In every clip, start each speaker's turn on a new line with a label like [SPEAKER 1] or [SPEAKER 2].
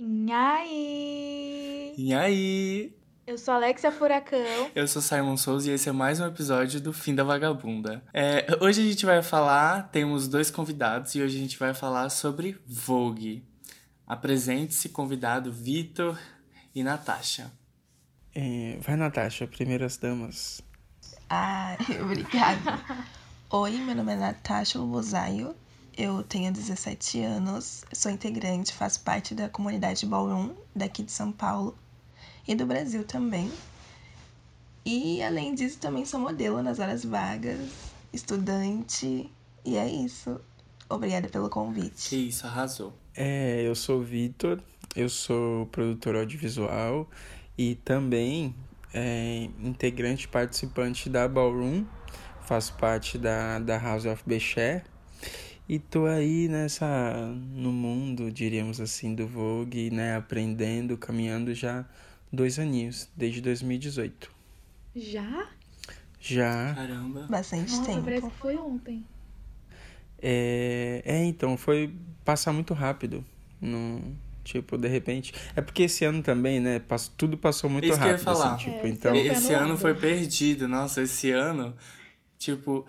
[SPEAKER 1] E aí?
[SPEAKER 2] E aí?
[SPEAKER 1] Eu sou Alexia Furacão.
[SPEAKER 2] Eu sou Simon Souza e esse é mais um episódio do Fim da Vagabunda. É, hoje a gente vai falar, temos dois convidados e hoje a gente vai falar sobre Vogue. Apresente-se, convidado Vitor e Natasha.
[SPEAKER 3] É, vai, Natasha, primeiras damas.
[SPEAKER 4] Ah, obrigada. Oi, meu nome é Natasha Lobozaio. Eu tenho 17 anos, sou integrante, faço parte da comunidade Ballroom daqui de São Paulo e do Brasil também. E além disso, também sou modelo nas horas vagas, estudante, e é isso. Obrigada pelo convite.
[SPEAKER 2] Que isso, arrasou.
[SPEAKER 3] É, eu sou o Vitor, eu sou produtor audiovisual e também é, integrante participante da Ballroom, faço parte da, da House of Becher e tô aí nessa no mundo, diríamos assim, do Vogue, né, aprendendo, caminhando já dois aninhos, desde 2018.
[SPEAKER 1] Já?
[SPEAKER 3] Já.
[SPEAKER 2] Caramba.
[SPEAKER 4] Bastante
[SPEAKER 1] Nossa,
[SPEAKER 4] tempo.
[SPEAKER 1] parece que foi ontem.
[SPEAKER 3] É, é, então, foi passar muito rápido. No, tipo, de repente. É porque esse ano também, né? Passo, tudo passou muito
[SPEAKER 2] Isso que eu ia
[SPEAKER 3] rápido.
[SPEAKER 2] falar.
[SPEAKER 3] Assim, tipo,
[SPEAKER 1] É,
[SPEAKER 3] então.
[SPEAKER 1] esse ano
[SPEAKER 2] foi perdido. Nossa, esse ano, tipo.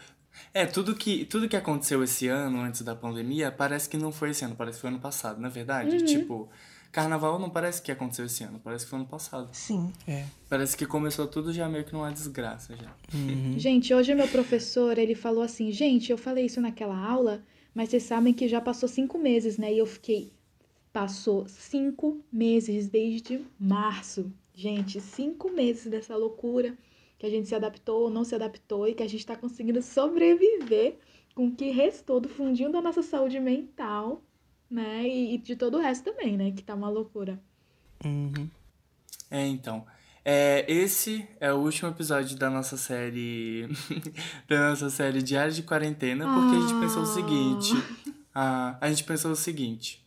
[SPEAKER 2] É, tudo que, tudo que aconteceu esse ano, antes da pandemia, parece que não foi esse ano, parece que foi ano passado, não é verdade?
[SPEAKER 1] Uhum.
[SPEAKER 2] Tipo, carnaval não parece que aconteceu esse ano, parece que foi ano passado.
[SPEAKER 4] Sim.
[SPEAKER 3] É.
[SPEAKER 2] Parece que começou tudo já meio que numa desgraça já.
[SPEAKER 3] Uhum.
[SPEAKER 1] Gente, hoje o meu professor, ele falou assim, gente, eu falei isso naquela aula, mas vocês sabem que já passou cinco meses, né? E eu fiquei, passou cinco meses desde março. Gente, cinco meses dessa loucura que a gente se adaptou, não se adaptou e que a gente tá conseguindo sobreviver com o que restou do fundinho da nossa saúde mental, né? E, e de todo o resto também, né? Que tá uma loucura.
[SPEAKER 3] Uhum.
[SPEAKER 2] É, então. É, esse é o último episódio da nossa série. da nossa série Diário de Quarentena, porque a gente pensou o
[SPEAKER 1] Ah.
[SPEAKER 2] seguinte. A, a gente pensou o seguinte.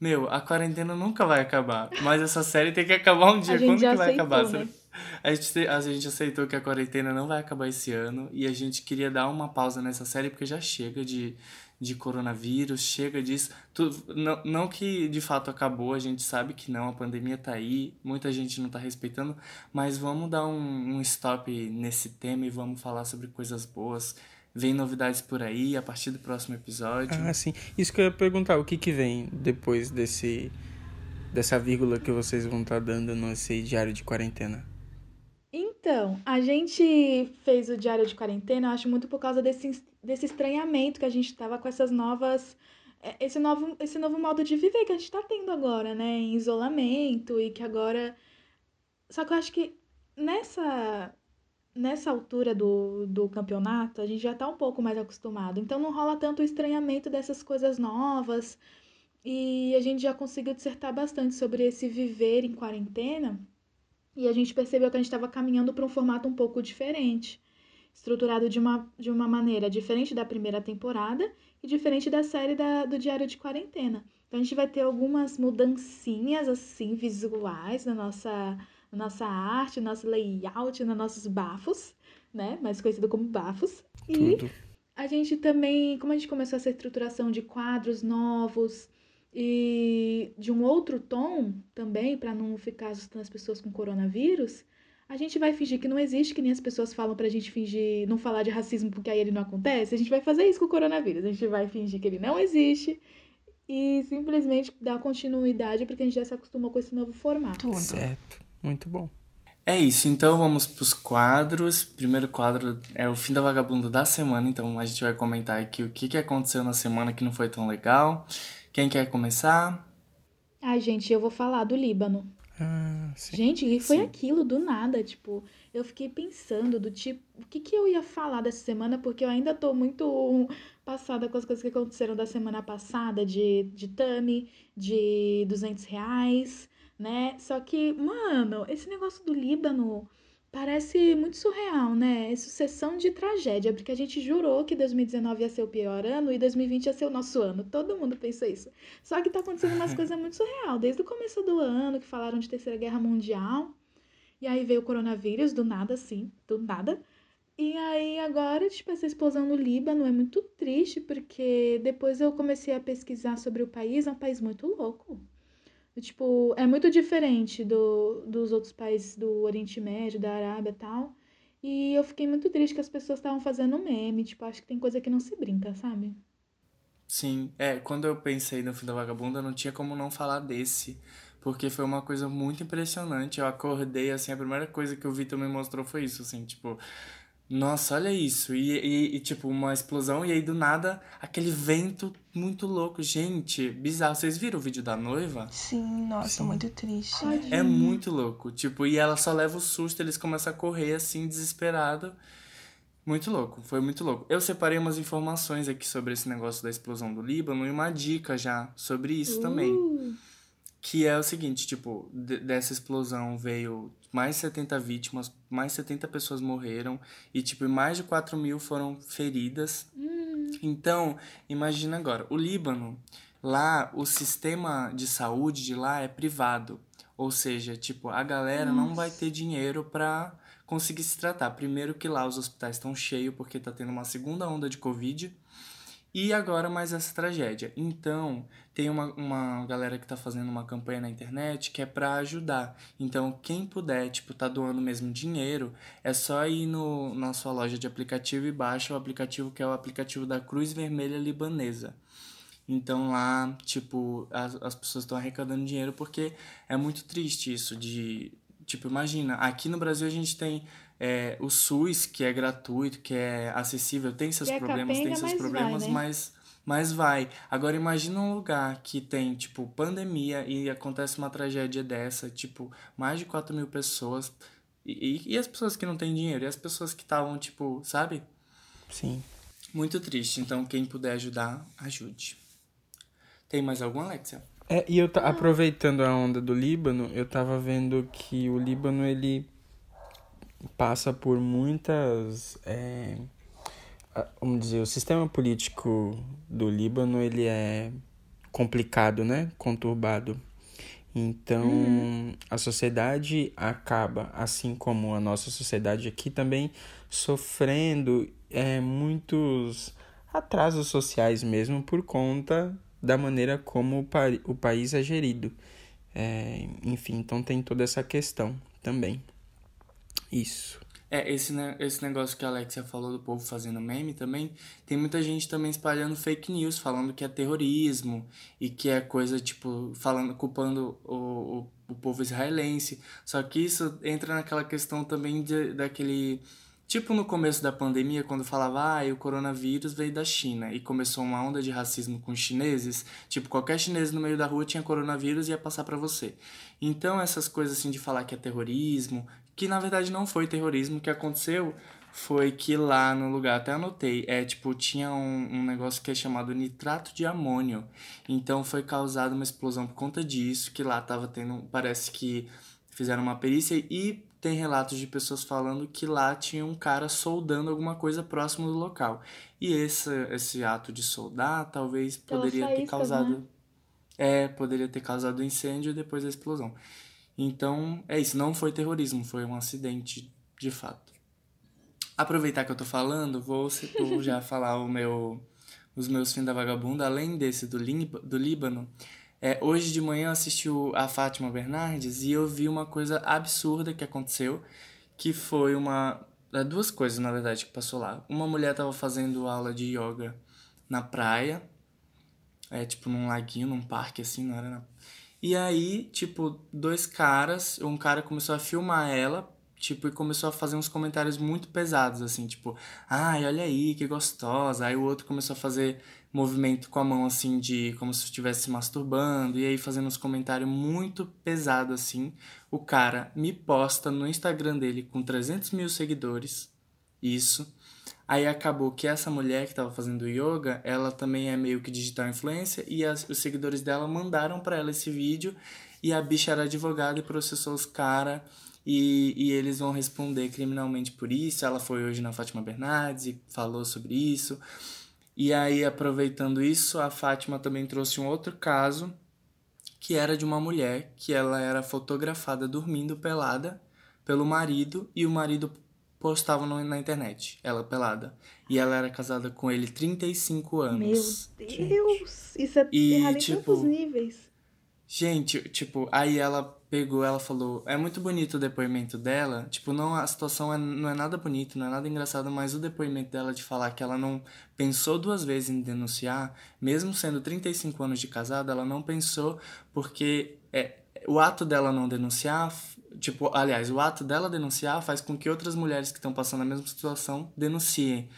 [SPEAKER 2] Meu, a quarentena nunca vai acabar, mas essa série tem que acabar um dia.
[SPEAKER 1] A gente
[SPEAKER 2] Quando
[SPEAKER 1] já
[SPEAKER 2] que vai
[SPEAKER 1] aceitou,
[SPEAKER 2] acabar?
[SPEAKER 1] né?
[SPEAKER 2] A gente, a gente aceitou que a quarentena não vai acabar esse ano e a gente queria dar uma pausa nessa série porque já chega de, de coronavírus, chega disso. Tu, não, não que de fato acabou, a gente sabe que não, a pandemia tá aí, muita gente não tá respeitando, mas vamos dar um, um stop nesse tema e vamos falar sobre coisas boas. Vem novidades por aí a partir do próximo episódio.
[SPEAKER 3] Ah, sim. Isso que eu ia perguntar, o que que vem depois desse dessa vírgula que vocês vão estar dando nesse diário de quarentena?
[SPEAKER 1] Então, a gente fez o diário de quarentena, eu acho muito por causa desse, desse estranhamento que a gente tava com essas novas. é, Esse novo, esse novo modo de viver que a gente tá tendo agora, né? Em isolamento e que agora. Só que eu acho que nessa, nessa altura do, do campeonato, a gente já tá um pouco mais acostumado. Então não rola tanto o estranhamento dessas coisas novas. E a gente já conseguiu dissertar bastante sobre esse viver em quarentena. E a gente percebeu que a gente estava caminhando para um formato um pouco diferente, estruturado de uma, de uma maneira diferente da primeira temporada e diferente da série da, do Diário de Quarentena. Então a gente vai ter algumas mudancinhas assim visuais na nossa, na nossa arte, nosso layout, nos nossos bafos, né? Mais conhecido como bafos. E
[SPEAKER 3] Tudo.
[SPEAKER 1] a gente também, como a gente começou essa estruturação de quadros novos e de um outro tom também, para não ficar assustando as pessoas com coronavírus, a gente vai fingir que não existe, que nem as pessoas falam pra gente fingir, não falar de racismo porque aí ele não acontece. A gente vai fazer isso com o coronavírus. A gente vai fingir que ele não existe e simplesmente dar continuidade porque a gente já se acostumou com esse novo formato.
[SPEAKER 4] Tudo.
[SPEAKER 3] Certo. Muito bom.
[SPEAKER 2] É isso, então vamos pros quadros. Primeiro quadro é o fim da vagabunda da semana, então a gente vai comentar aqui o que, que aconteceu na semana que não foi tão legal. Quem quer começar?
[SPEAKER 1] Ai, gente, eu vou falar do Líbano.
[SPEAKER 3] Ah, sim.
[SPEAKER 1] Gente, que foi
[SPEAKER 2] Sim.
[SPEAKER 1] aquilo do nada? Tipo, eu fiquei pensando do tipo, o que que eu ia falar dessa semana, porque eu ainda tô muito passada com as coisas que aconteceram da semana passada, de, de Tami, de 200 reais, né? Só que, mano, esse negócio do Líbano parece muito surreal, né? É sucessão de tragédia, porque a gente jurou que 2019 ia ser o pior ano e 2020 ia ser o nosso ano. Todo mundo pensou isso. Só que tá acontecendo umas coisas muito surreal. Desde o começo do ano, que falaram de Terceira Guerra Mundial, e aí veio o coronavírus, do nada, assim, do nada. E aí agora, tipo, essa explosão no Líbano é muito triste, porque depois eu comecei a pesquisar sobre o país, é um país muito louco. Tipo, é muito diferente do, dos outros países do Oriente Médio, da Arábia e tal. E eu fiquei muito triste que as pessoas estavam fazendo meme. Tipo, acho que tem coisa que não se brinca, sabe?
[SPEAKER 2] Sim, é, quando eu pensei no fim da vagabunda, não tinha como não falar desse. Porque foi uma coisa muito impressionante. Eu acordei, assim, a primeira coisa que o Vitor me mostrou foi isso, assim, tipo, nossa, olha isso. E, e, e, tipo, uma explosão, e aí do nada, aquele vento muito louco. Gente, bizarro. Vocês viram o vídeo da noiva?
[SPEAKER 4] Sim, nossa,
[SPEAKER 2] Sim.
[SPEAKER 4] muito triste.
[SPEAKER 2] É muito louco. Tipo, e ela só leva o susto, eles começam a correr assim, desesperado. Muito louco, foi muito louco. Eu separei umas informações aqui sobre esse negócio da explosão do Líbano e uma dica já sobre isso também. Que é o seguinte, tipo, de- dessa explosão veio mais 70 vítimas, mais 70 pessoas morreram e, tipo, mais de 4 mil foram feridas. Então, imagina agora, o Líbano, lá o sistema de saúde de lá é privado. Ou seja, tipo, a galera não vai ter dinheiro pra conseguir se tratar. Primeiro que lá os hospitais estão cheios porque tá tendo uma segunda onda de Covid. E agora mais essa tragédia. Então, tem uma, uma galera que tá fazendo uma campanha na internet que é pra ajudar. Então, quem puder, tipo, tá doando mesmo dinheiro, é só ir no, na sua loja de aplicativo e baixa o aplicativo que é o aplicativo da Cruz Vermelha Libanesa. Então lá, tipo, as, as pessoas estão arrecadando dinheiro porque é muito triste isso de. Tipo, imagina, aqui no Brasil a gente tem é, o SUS, que é gratuito, que é acessível, tem seus
[SPEAKER 1] Que é
[SPEAKER 2] problemas, tem
[SPEAKER 1] capenga,
[SPEAKER 2] seus
[SPEAKER 1] mas vai,
[SPEAKER 2] problemas,
[SPEAKER 1] né?
[SPEAKER 2] mas, mas vai. Agora imagina um lugar que tem, tipo, pandemia e acontece uma tragédia dessa, tipo, mais de 4 mil pessoas. E, e, e as pessoas que não têm dinheiro? E as pessoas que estavam, tipo, sabe?
[SPEAKER 3] Sim.
[SPEAKER 2] Muito triste. Então, quem puder ajudar, ajude. Tem mais algum, Alexia?
[SPEAKER 3] É, e eu ta- aproveitando a onda do Líbano, eu tava vendo que o Líbano ele passa por muitas, é, vamos dizer, o sistema político do Líbano ele é complicado, né? Conturbado. Então, a sociedade acaba, assim como a nossa sociedade aqui, também sofrendo é, muitos atrasos sociais mesmo por conta da maneira como o, pa o país é gerido. É, enfim, então tem toda essa questão também. Isso.
[SPEAKER 2] É, esse, ne- esse negócio que a Alexia falou do povo fazendo meme também, tem muita gente também espalhando fake news, falando que é terrorismo e que é coisa, tipo, falando, culpando o, o, o povo israelense. Só que isso entra naquela questão também de, daquele. Tipo no começo da pandemia, quando falava, ah, o coronavírus veio da China e começou uma onda de racismo com os chineses, tipo, qualquer chinês no meio da rua tinha coronavírus e ia passar pra você. Então, essas coisas assim de falar que é terrorismo, que na verdade não foi terrorismo, o que aconteceu foi que lá no lugar, até anotei, é tipo, tinha um, um negócio que é chamado nitrato de amônio. Então foi causada uma explosão por conta disso, que lá tava tendo, parece que fizeram uma perícia e tem relatos de pessoas falando que lá tinha um cara soldando alguma coisa próximo do local. E esse, esse ato de soldar talvez poderia ter causado.
[SPEAKER 1] né?
[SPEAKER 2] É, poderia ter causado incêndio depois da explosão. Então, é isso, não foi terrorismo, foi um acidente de fato. Aproveitar que eu tô falando, vou, já falar o meu, os meus fins da vagabunda, além desse do, Líb- do Líbano. É, hoje de manhã eu assisti o- a Fátima Bernardes e eu vi uma coisa absurda que aconteceu, que foi uma... é, Duas coisas, na verdade, que passou lá. Uma mulher tava fazendo aula de yoga na praia, é, tipo, num laguinho, num parque, assim, não era na... E aí, tipo, dois caras, um cara começou a filmar ela, tipo, e começou a fazer uns comentários muito pesados, assim, tipo, ai, olha aí, que gostosa. Aí o outro começou a fazer movimento com a mão, assim, de como se estivesse se masturbando, e aí fazendo uns comentários muito pesados, assim. O cara me posta no Instagram dele com 300 mil seguidores, isso. Aí acabou que essa mulher que tava fazendo yoga, ela também é meio que digital influencer e as- os seguidores dela mandaram pra ela esse vídeo e a bicha era advogada e processou os caras e, e eles vão responder criminalmente por isso. Ela foi hoje na Fátima Bernardes e falou sobre isso. E aí, aproveitando isso, a Fátima também trouxe um outro caso que era de uma mulher que ela era fotografada dormindo pelada pelo marido e o marido postava no- na internet, ela pelada. E ela era casada com ele 35
[SPEAKER 1] Meu
[SPEAKER 2] anos.
[SPEAKER 1] Deus! Isso é
[SPEAKER 2] E,
[SPEAKER 1] em
[SPEAKER 2] tipo,
[SPEAKER 1] tantos níveis.
[SPEAKER 2] Gente, tipo, aí ela pegou, ela falou, é muito bonito o depoimento dela, tipo, não, a situação é, não é nada bonito, não é nada engraçado, mas o depoimento dela de falar que ela não pensou duas vezes em denunciar, mesmo sendo 35 anos de casada, ela não pensou porque é, o ato dela não denunciar, tipo, aliás, o ato dela denunciar faz com que outras mulheres que estão passando a mesma situação denunciem.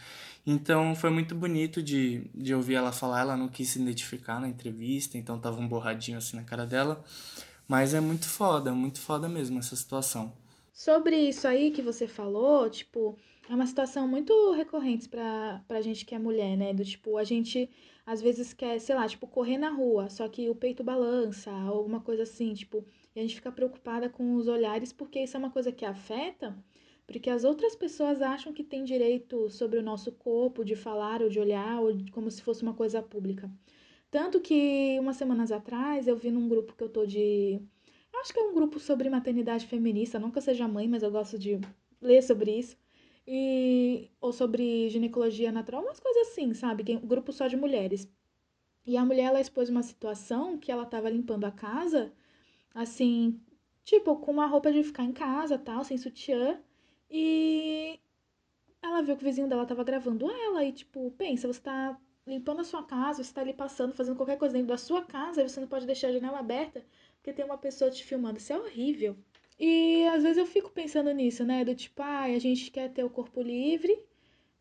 [SPEAKER 2] Então foi muito bonito de, de ouvir ela falar. Ela não quis se identificar na entrevista, então tava um borradinho assim na cara dela. Mas é muito foda, muito foda mesmo essa situação.
[SPEAKER 1] Sobre isso aí que você falou, tipo, é uma situação muito recorrente pra, pra gente que é mulher, né? Do tipo, a gente às vezes quer, sei lá, tipo, correr na rua, só que o peito balança, alguma coisa assim, tipo, e a gente fica preocupada com os olhares porque isso é uma coisa que afeta porque as outras pessoas acham que têm direito sobre o nosso corpo, de falar ou de olhar, ou como se fosse uma coisa pública. Tanto que umas semanas atrás eu vi num grupo que eu tô de. Acho que é um grupo sobre maternidade feminista, nunca seja mãe, mas eu gosto de ler sobre isso. E, ou sobre ginecologia natural, umas coisas assim, sabe? Um grupo só de mulheres. E a mulher ela expôs uma situação que ela tava limpando a casa, assim, tipo, com uma roupa de ficar em casa, tal, sem sutiã. E ela viu que o vizinho dela tava gravando ela e, tipo, pensa, você tá limpando a sua casa, você tá ali passando, fazendo qualquer coisa dentro da sua casa e você não pode deixar a janela aberta porque tem uma pessoa te filmando. Isso é horrível. E às vezes eu fico pensando nisso, né? Do tipo, ah, a gente quer ter o corpo livre,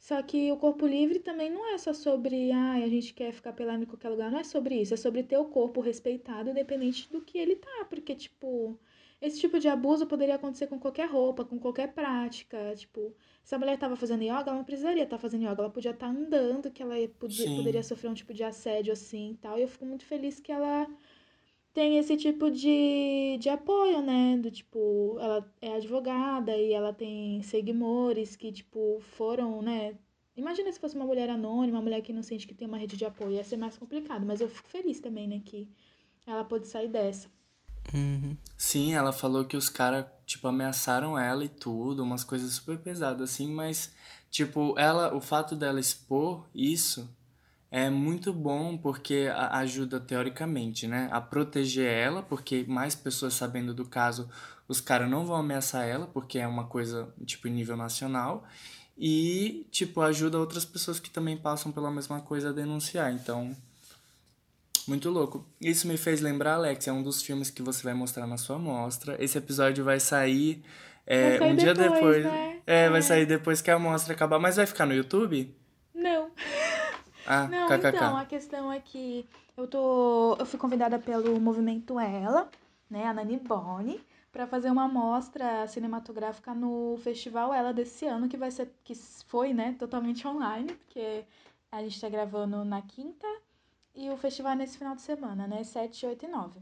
[SPEAKER 1] só que o corpo livre também não é só sobre, ah, a gente quer ficar pelado em qualquer lugar, não é sobre isso, é sobre ter o corpo respeitado independente do que ele tá, porque, tipo, esse tipo de abuso poderia acontecer com qualquer roupa, com qualquer prática. Tipo, se a mulher estava fazendo yoga, ela não precisaria estar tá fazendo yoga. Ela podia estar tá andando, que ela podia, poderia sofrer um tipo de assédio assim e tal. E eu fico muito feliz que ela tem esse tipo de, de apoio, né? Do tipo, ela é advogada e ela tem seguidores que, tipo, foram, né? Imagina se fosse uma mulher anônima, uma mulher que não sente que tem uma rede de apoio. Ia ser mais complicado. Mas eu fico feliz também, né? Que ela pôde sair dessa.
[SPEAKER 3] Uhum.
[SPEAKER 2] Sim, ela falou que os caras, tipo, ameaçaram ela e tudo, umas coisas super pesadas, assim, mas, tipo, ela, o fato dela expor isso é muito bom porque ajuda, teoricamente, né, a proteger ela, porque mais pessoas sabendo do caso, os caras não vão ameaçar ela, porque é uma coisa, tipo, em nível nacional, e, tipo, ajuda outras pessoas que também passam pela mesma coisa a denunciar, então muito louco. Isso me fez lembrar, Alex, é um dos filmes que você vai mostrar na sua mostra. Esse episódio vai sair, é,
[SPEAKER 1] vai
[SPEAKER 2] um
[SPEAKER 1] depois,
[SPEAKER 2] dia depois.
[SPEAKER 1] Né?
[SPEAKER 2] É, é, vai sair depois que a mostra acabar. Mas vai ficar no YouTube?
[SPEAKER 1] Não.
[SPEAKER 2] Ah,
[SPEAKER 1] Não,
[SPEAKER 2] kkk.
[SPEAKER 1] então, a questão é que eu tô. Eu fui convidada pelo Movimento Ela, né? A Nani Boni, para fazer uma mostra cinematográfica no Festival Ela desse ano, que vai ser. que foi, né, totalmente online, porque a gente tá gravando na quinta e o festival é nesse final de semana, né? 7, 8 e 9.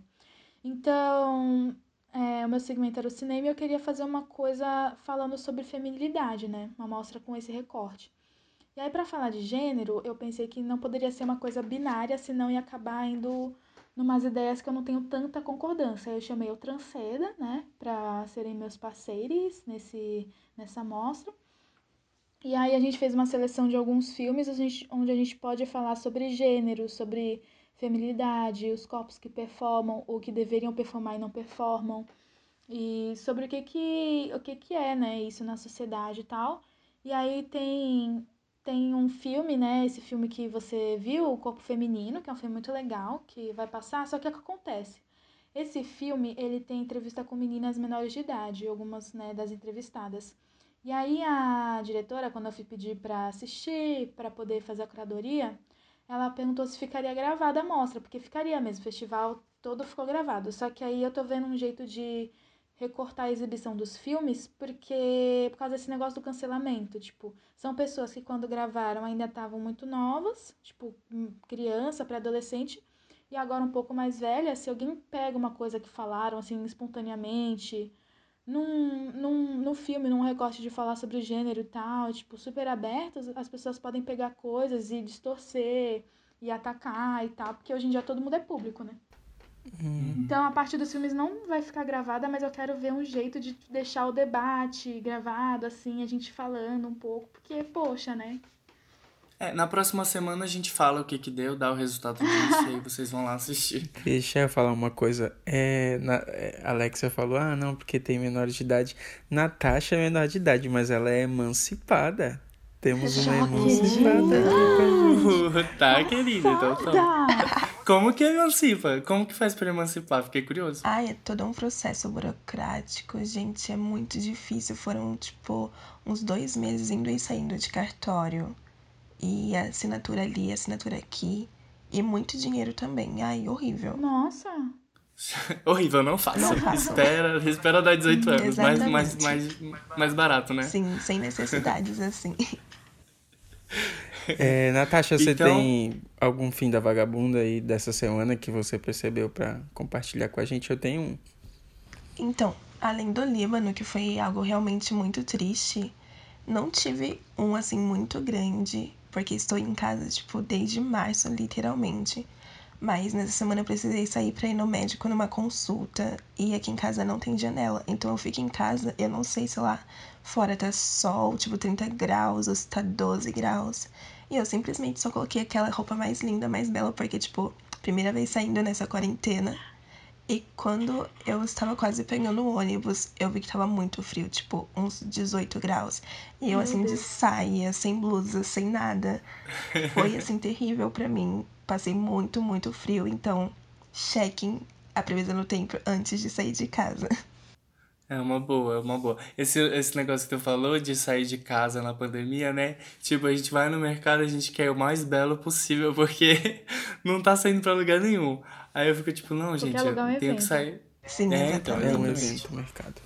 [SPEAKER 1] Então, é, o meu segmento era o cinema e eu queria fazer uma coisa falando sobre feminilidade, né? Uma mostra com esse recorte. E aí, para falar de gênero, eu pensei que não poderia ser uma coisa binária, senão ia acabar indo numas ideias que eu não tenho tanta concordância. Eu chamei o Transceda, né, para serem meus parceiros nesse, nessa mostra. E aí a gente fez uma seleção de alguns filmes a gente, onde a gente pode falar sobre gênero, sobre feminilidade, os corpos que performam ou que deveriam performar e não performam, e sobre o que que, o que, que é, né, isso na sociedade e tal. E aí tem, tem um filme, né, esse filme que você viu, O Corpo Feminino, que é um filme muito legal, que vai passar, só que o que acontece? Esse filme, ele tem entrevista com meninas menores de idade, algumas, né, das entrevistadas. E aí a diretora, quando eu fui pedir para assistir, para poder fazer a curadoria, ela perguntou se ficaria gravada a mostra, porque ficaria mesmo, o festival todo ficou gravado. Só que aí eu tô vendo um jeito de recortar a exibição dos filmes, porque por causa desse negócio do cancelamento, tipo, são pessoas que quando gravaram ainda estavam muito novas, tipo, hum, criança, pré-adolescente, e agora um pouco mais velha, se alguém pega uma coisa que falaram assim espontaneamente, num, num, num filme, num recorte de falar sobre gênero e tal, tipo, super abertos, as pessoas podem pegar coisas e distorcer e atacar e tal, porque hoje em dia todo mundo é público, né?
[SPEAKER 3] Uhum.
[SPEAKER 1] Então a parte dos filmes não vai ficar gravada, mas eu quero ver um jeito de deixar o debate gravado, assim, a gente falando um pouco, porque, poxa, né?
[SPEAKER 2] É, na próxima semana a gente fala o que que deu, dá o resultado disso e aí vocês vão lá assistir.
[SPEAKER 3] Deixa eu falar uma coisa. É, na, é, Alexia falou, ah, não, porque tem menor de idade. Natasha é menor de idade, mas ela é emancipada. Temos uma emancipada aqui
[SPEAKER 2] Uh, tá, querida, então tá. Como que emancipa? Como que faz pra emancipar? Fiquei curioso.
[SPEAKER 4] Ai, é todo um processo burocrático, gente, é muito difícil. Foram, tipo, uns dois meses indo e saindo de cartório. E a assinatura ali, a assinatura aqui. E muito dinheiro também. Ai, horrível.
[SPEAKER 1] Nossa.
[SPEAKER 2] Horrível, não faça.
[SPEAKER 4] Não.
[SPEAKER 2] Espera, espera dar 18 anos. Mais, mais, mais, mais barato, né?
[SPEAKER 4] Sim, sem necessidades assim.
[SPEAKER 3] É, Natasha, você
[SPEAKER 2] Então-
[SPEAKER 3] tem algum fim da vagabunda aí dessa semana que você percebeu pra compartilhar com a gente? Eu tenho um.
[SPEAKER 4] Então, além do Líbano, que foi algo realmente muito triste, não tive um assim muito grande, porque estou em casa, tipo, desde março, literalmente. Mas nessa semana eu precisei sair pra ir no médico numa consulta e aqui em casa não tem janela. Então eu fico em casa, eu não sei se lá fora tá sol, tipo 30 graus, ou se tá 12 graus. E eu simplesmente só coloquei aquela roupa mais linda, mais bela, porque, tipo, primeira vez saindo nessa quarentena. E quando eu estava quase pegando o ônibus, eu vi que tava muito frio, tipo, uns 18 graus. E eu,
[SPEAKER 1] Meu
[SPEAKER 4] assim, de saia, sem blusa, sem nada. Foi, assim, terrível pra mim. Passei muito, muito frio. Então, chequem a previsão do tempo antes de sair de casa.
[SPEAKER 2] É uma boa, é uma boa. Esse, esse negócio que tu falou de sair de casa na pandemia, né? Tipo, a gente vai no mercado, a gente quer o mais belo possível, porque não tá saindo pra lugar nenhum. Aí eu fico tipo, não, gente, eu tenho que sair.
[SPEAKER 4] Sim,
[SPEAKER 2] É, então,
[SPEAKER 3] É um evento, mercado.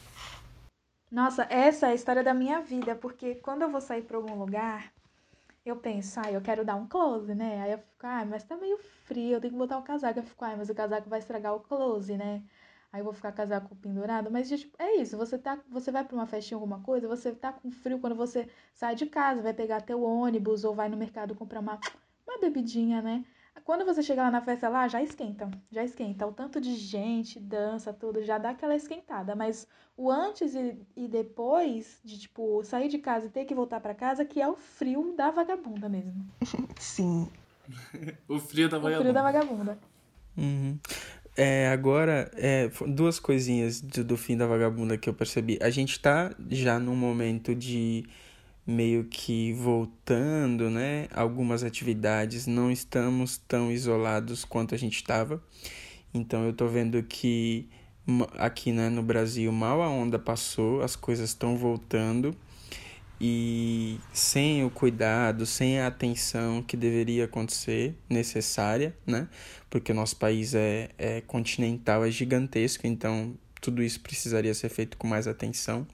[SPEAKER 1] Nossa, essa é a história da minha vida, porque quando eu vou sair pra algum lugar, eu penso, ah, eu quero dar um close, né? Aí eu fico, ah, mas tá meio frio, eu tenho que botar um casaco. Eu fico, ah, mas o casaco vai estragar o close, né? Aí eu vou ficar casaco pendurado. Mas, gente, é isso, você tá, você vai pra uma festinha, alguma coisa, você tá com frio quando você sai de casa, vai pegar teu ônibus ou vai no mercado comprar uma, uma bebidinha, né? Quando você chega lá na festa lá, já esquenta, já esquenta. O tanto de gente, dança, tudo, já dá aquela esquentada. Mas o antes e, e depois de, tipo, sair de casa e ter que voltar pra casa, que é o frio da vagabunda mesmo.
[SPEAKER 4] Sim.
[SPEAKER 2] O frio da
[SPEAKER 1] O frio da
[SPEAKER 2] vagabunda.
[SPEAKER 1] vagabunda.
[SPEAKER 3] Uhum. É, agora, é, duas coisinhas do, do fim da vagabunda que eu percebi. A gente tá já num momento de meio que voltando, né? Algumas atividades, não estamos tão isolados quanto a gente estava. Então eu tô vendo que aqui, né, no Brasil, mal a onda passou, as coisas estão voltando. E sem o cuidado, sem a atenção que deveria acontecer, necessária, né? Porque o nosso país é, é continental, é gigantesco, então tudo isso precisaria ser feito com mais atenção.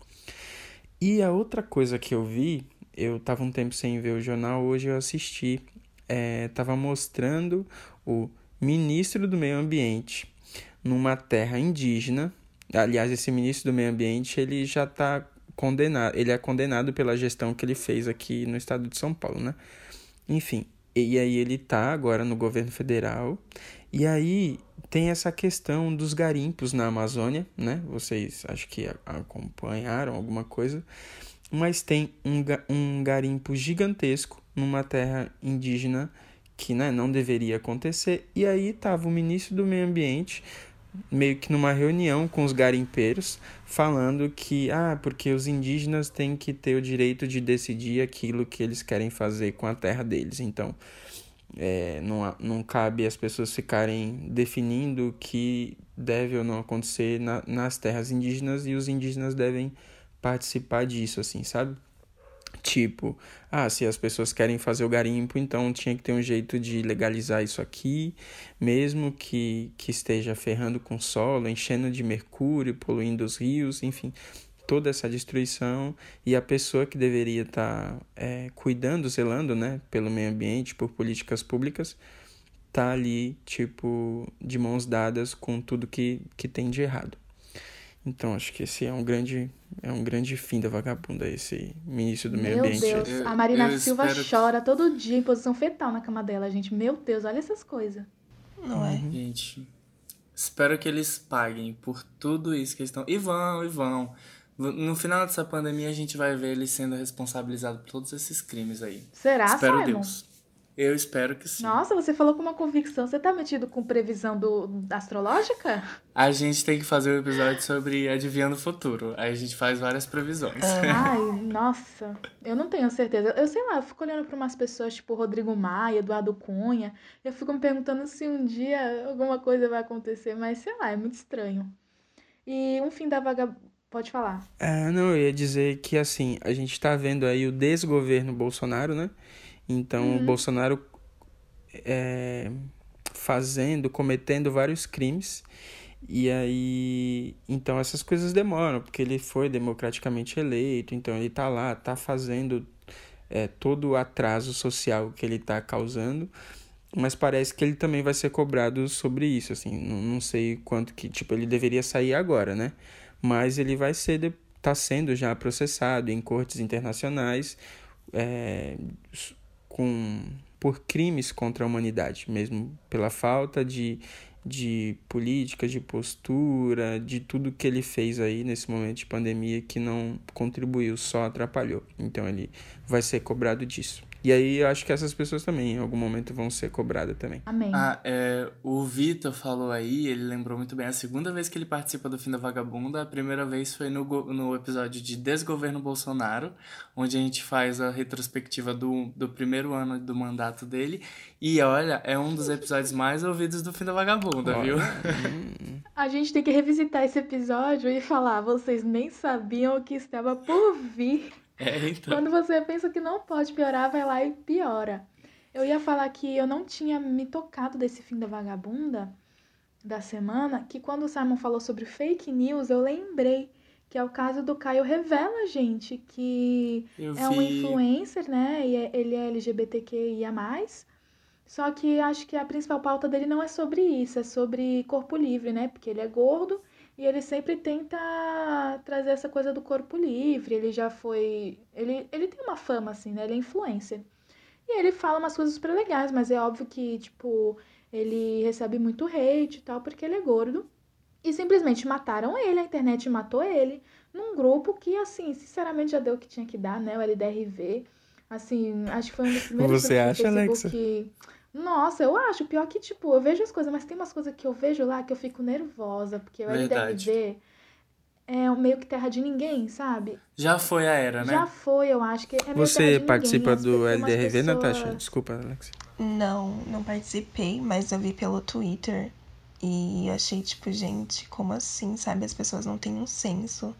[SPEAKER 3] E a outra coisa que eu vi, eu tava um tempo sem ver o jornal, hoje eu assisti, é, tava mostrando o ministro do Meio Ambiente numa terra indígena. Aliás, esse ministro do Meio Ambiente, ele já tá condenado, ele é condenado pela gestão que ele fez aqui no estado de São Paulo, né? Enfim, e aí ele tá agora no governo federal. E aí tem essa questão dos garimpos na Amazônia, né? Vocês acho que acompanharam alguma coisa. Mas tem um, um garimpo gigantesco numa terra indígena que né, não deveria acontecer. E aí tava o ministro do Meio Ambiente meio que numa reunião com os garimpeiros, falando que, ah, porque os indígenas têm que ter o direito de decidir aquilo que eles querem fazer com a terra deles. Então, é, não, não cabe as pessoas ficarem definindo o que deve ou não acontecer na, nas terras indígenas e os indígenas devem participar disso, assim, sabe? Tipo, ah, se as pessoas querem fazer o garimpo, então tinha que ter um jeito de legalizar isso aqui, mesmo que, que esteja ferrando com o solo, enchendo de mercúrio, poluindo os rios, enfim, toda essa destruição. E a pessoa que deveria estar cuidando, zelando, né, pelo meio ambiente, por políticas públicas, tá ali, tipo, de mãos dadas com tudo que, que tem de errado. Então, acho que esse é um grande, é um grande fim da vagabunda, esse ministro do meio
[SPEAKER 1] Meu
[SPEAKER 3] ambiente.
[SPEAKER 1] Deus,
[SPEAKER 2] Eu-
[SPEAKER 1] a Marina
[SPEAKER 2] eu
[SPEAKER 1] Silva
[SPEAKER 2] espero
[SPEAKER 1] chora todo dia em posição fetal na cama dela, gente. Meu Deus, olha essas coisas.
[SPEAKER 4] Não é?
[SPEAKER 2] Gente, espero que eles paguem por tudo isso que eles estão. E vão, e vão. No final dessa pandemia, a gente vai ver eles sendo responsabilizados por todos esses crimes aí.
[SPEAKER 1] Será,
[SPEAKER 2] Espero
[SPEAKER 1] Simon?
[SPEAKER 2] Deus. Eu espero que sim.
[SPEAKER 1] Nossa, você falou com uma convicção. Você tá metido com previsão do, astrológica?
[SPEAKER 2] A gente tem que fazer um episódio sobre adivinhando o futuro. Aí a gente faz várias previsões.
[SPEAKER 1] Ai, nossa. Eu não tenho certeza. Eu sei lá, eu fico olhando pra umas pessoas tipo Rodrigo Maia, Eduardo Cunha. E eu fico me perguntando se um dia alguma coisa vai acontecer. Mas sei lá, é muito estranho. E um fim da vaga. Pode falar.
[SPEAKER 3] Ah, não, eu ia dizer que assim, a gente tá vendo aí o desgoverno Bolsonaro, né? Então, uhum. o Bolsonaro é, fazendo, cometendo vários crimes. E aí, então essas coisas demoram, porque ele foi democraticamente eleito, então ele tá lá, tá fazendo é, todo o atraso social que ele tá causando, mas parece que ele também vai ser cobrado sobre isso, assim, não, não sei quanto que, tipo, ele deveria sair agora, né? Mas ele vai ser, tá sendo já processado em cortes internacionais, é, com por crimes contra a humanidade, mesmo pela falta de, de política, de postura, de tudo que ele fez aí nesse momento de pandemia que não contribuiu, só atrapalhou. Então ele vai ser cobrado disso. E aí eu acho que essas pessoas também, em algum momento, vão ser cobradas também.
[SPEAKER 1] Amém.
[SPEAKER 2] Ah, é, o Vitor falou aí, ele lembrou muito bem, a segunda vez que ele participa do Fim da Vagabunda, a primeira vez foi no, no episódio de Desgoverno Bolsonaro, onde a gente faz a retrospectiva do, do primeiro ano do mandato dele. E olha, é um dos episódios mais ouvidos do Fim da Vagabunda, olha. viu?
[SPEAKER 1] a gente tem que revisitar esse episódio e falar, vocês nem sabiam o que estava por vir.
[SPEAKER 2] É, então.
[SPEAKER 1] Quando você pensa que não pode piorar, vai lá e piora. Eu ia falar que eu não tinha me tocado desse fim da vagabunda da semana, que quando o Simon falou sobre fake news, eu lembrei que é o caso do Caio Revela, gente, que
[SPEAKER 2] eu
[SPEAKER 1] é
[SPEAKER 2] vi.
[SPEAKER 1] um influencer, né? E é, ele é LGBTQIA. Só que acho que a principal pauta dele não é sobre isso, é sobre corpo livre, né? Porque ele é gordo e ele sempre tenta trazer essa coisa do corpo livre. Ele já foi. Ele, ele tem uma fama, assim, né? Ele é influencer. E ele fala umas coisas super legais, mas é óbvio que, tipo, ele recebe muito hate e tal, porque ele é gordo. E simplesmente mataram ele, a internet matou ele, num grupo que, assim, sinceramente já deu o que tinha que dar, né? O LDRV. Assim, acho que foi um dos primeiros
[SPEAKER 3] Você acha, Alexa?
[SPEAKER 1] que nossa, eu acho. Pior que, tipo, eu vejo as coisas, mas tem umas coisas que eu vejo lá que eu fico nervosa, porque o
[SPEAKER 2] Verdade.
[SPEAKER 1] LDRV é meio que terra de ninguém, sabe?
[SPEAKER 2] Já foi a era, né?
[SPEAKER 1] Já foi, eu acho que é meio
[SPEAKER 3] Você
[SPEAKER 1] terra de
[SPEAKER 3] participa
[SPEAKER 1] ninguém.
[SPEAKER 3] do LDRV, Natasha?
[SPEAKER 1] pessoas-
[SPEAKER 3] Desculpa, Alex.
[SPEAKER 4] Não, não participei, mas eu vi pelo Twitter e achei, tipo, gente, como assim, sabe? As pessoas não têm um senso.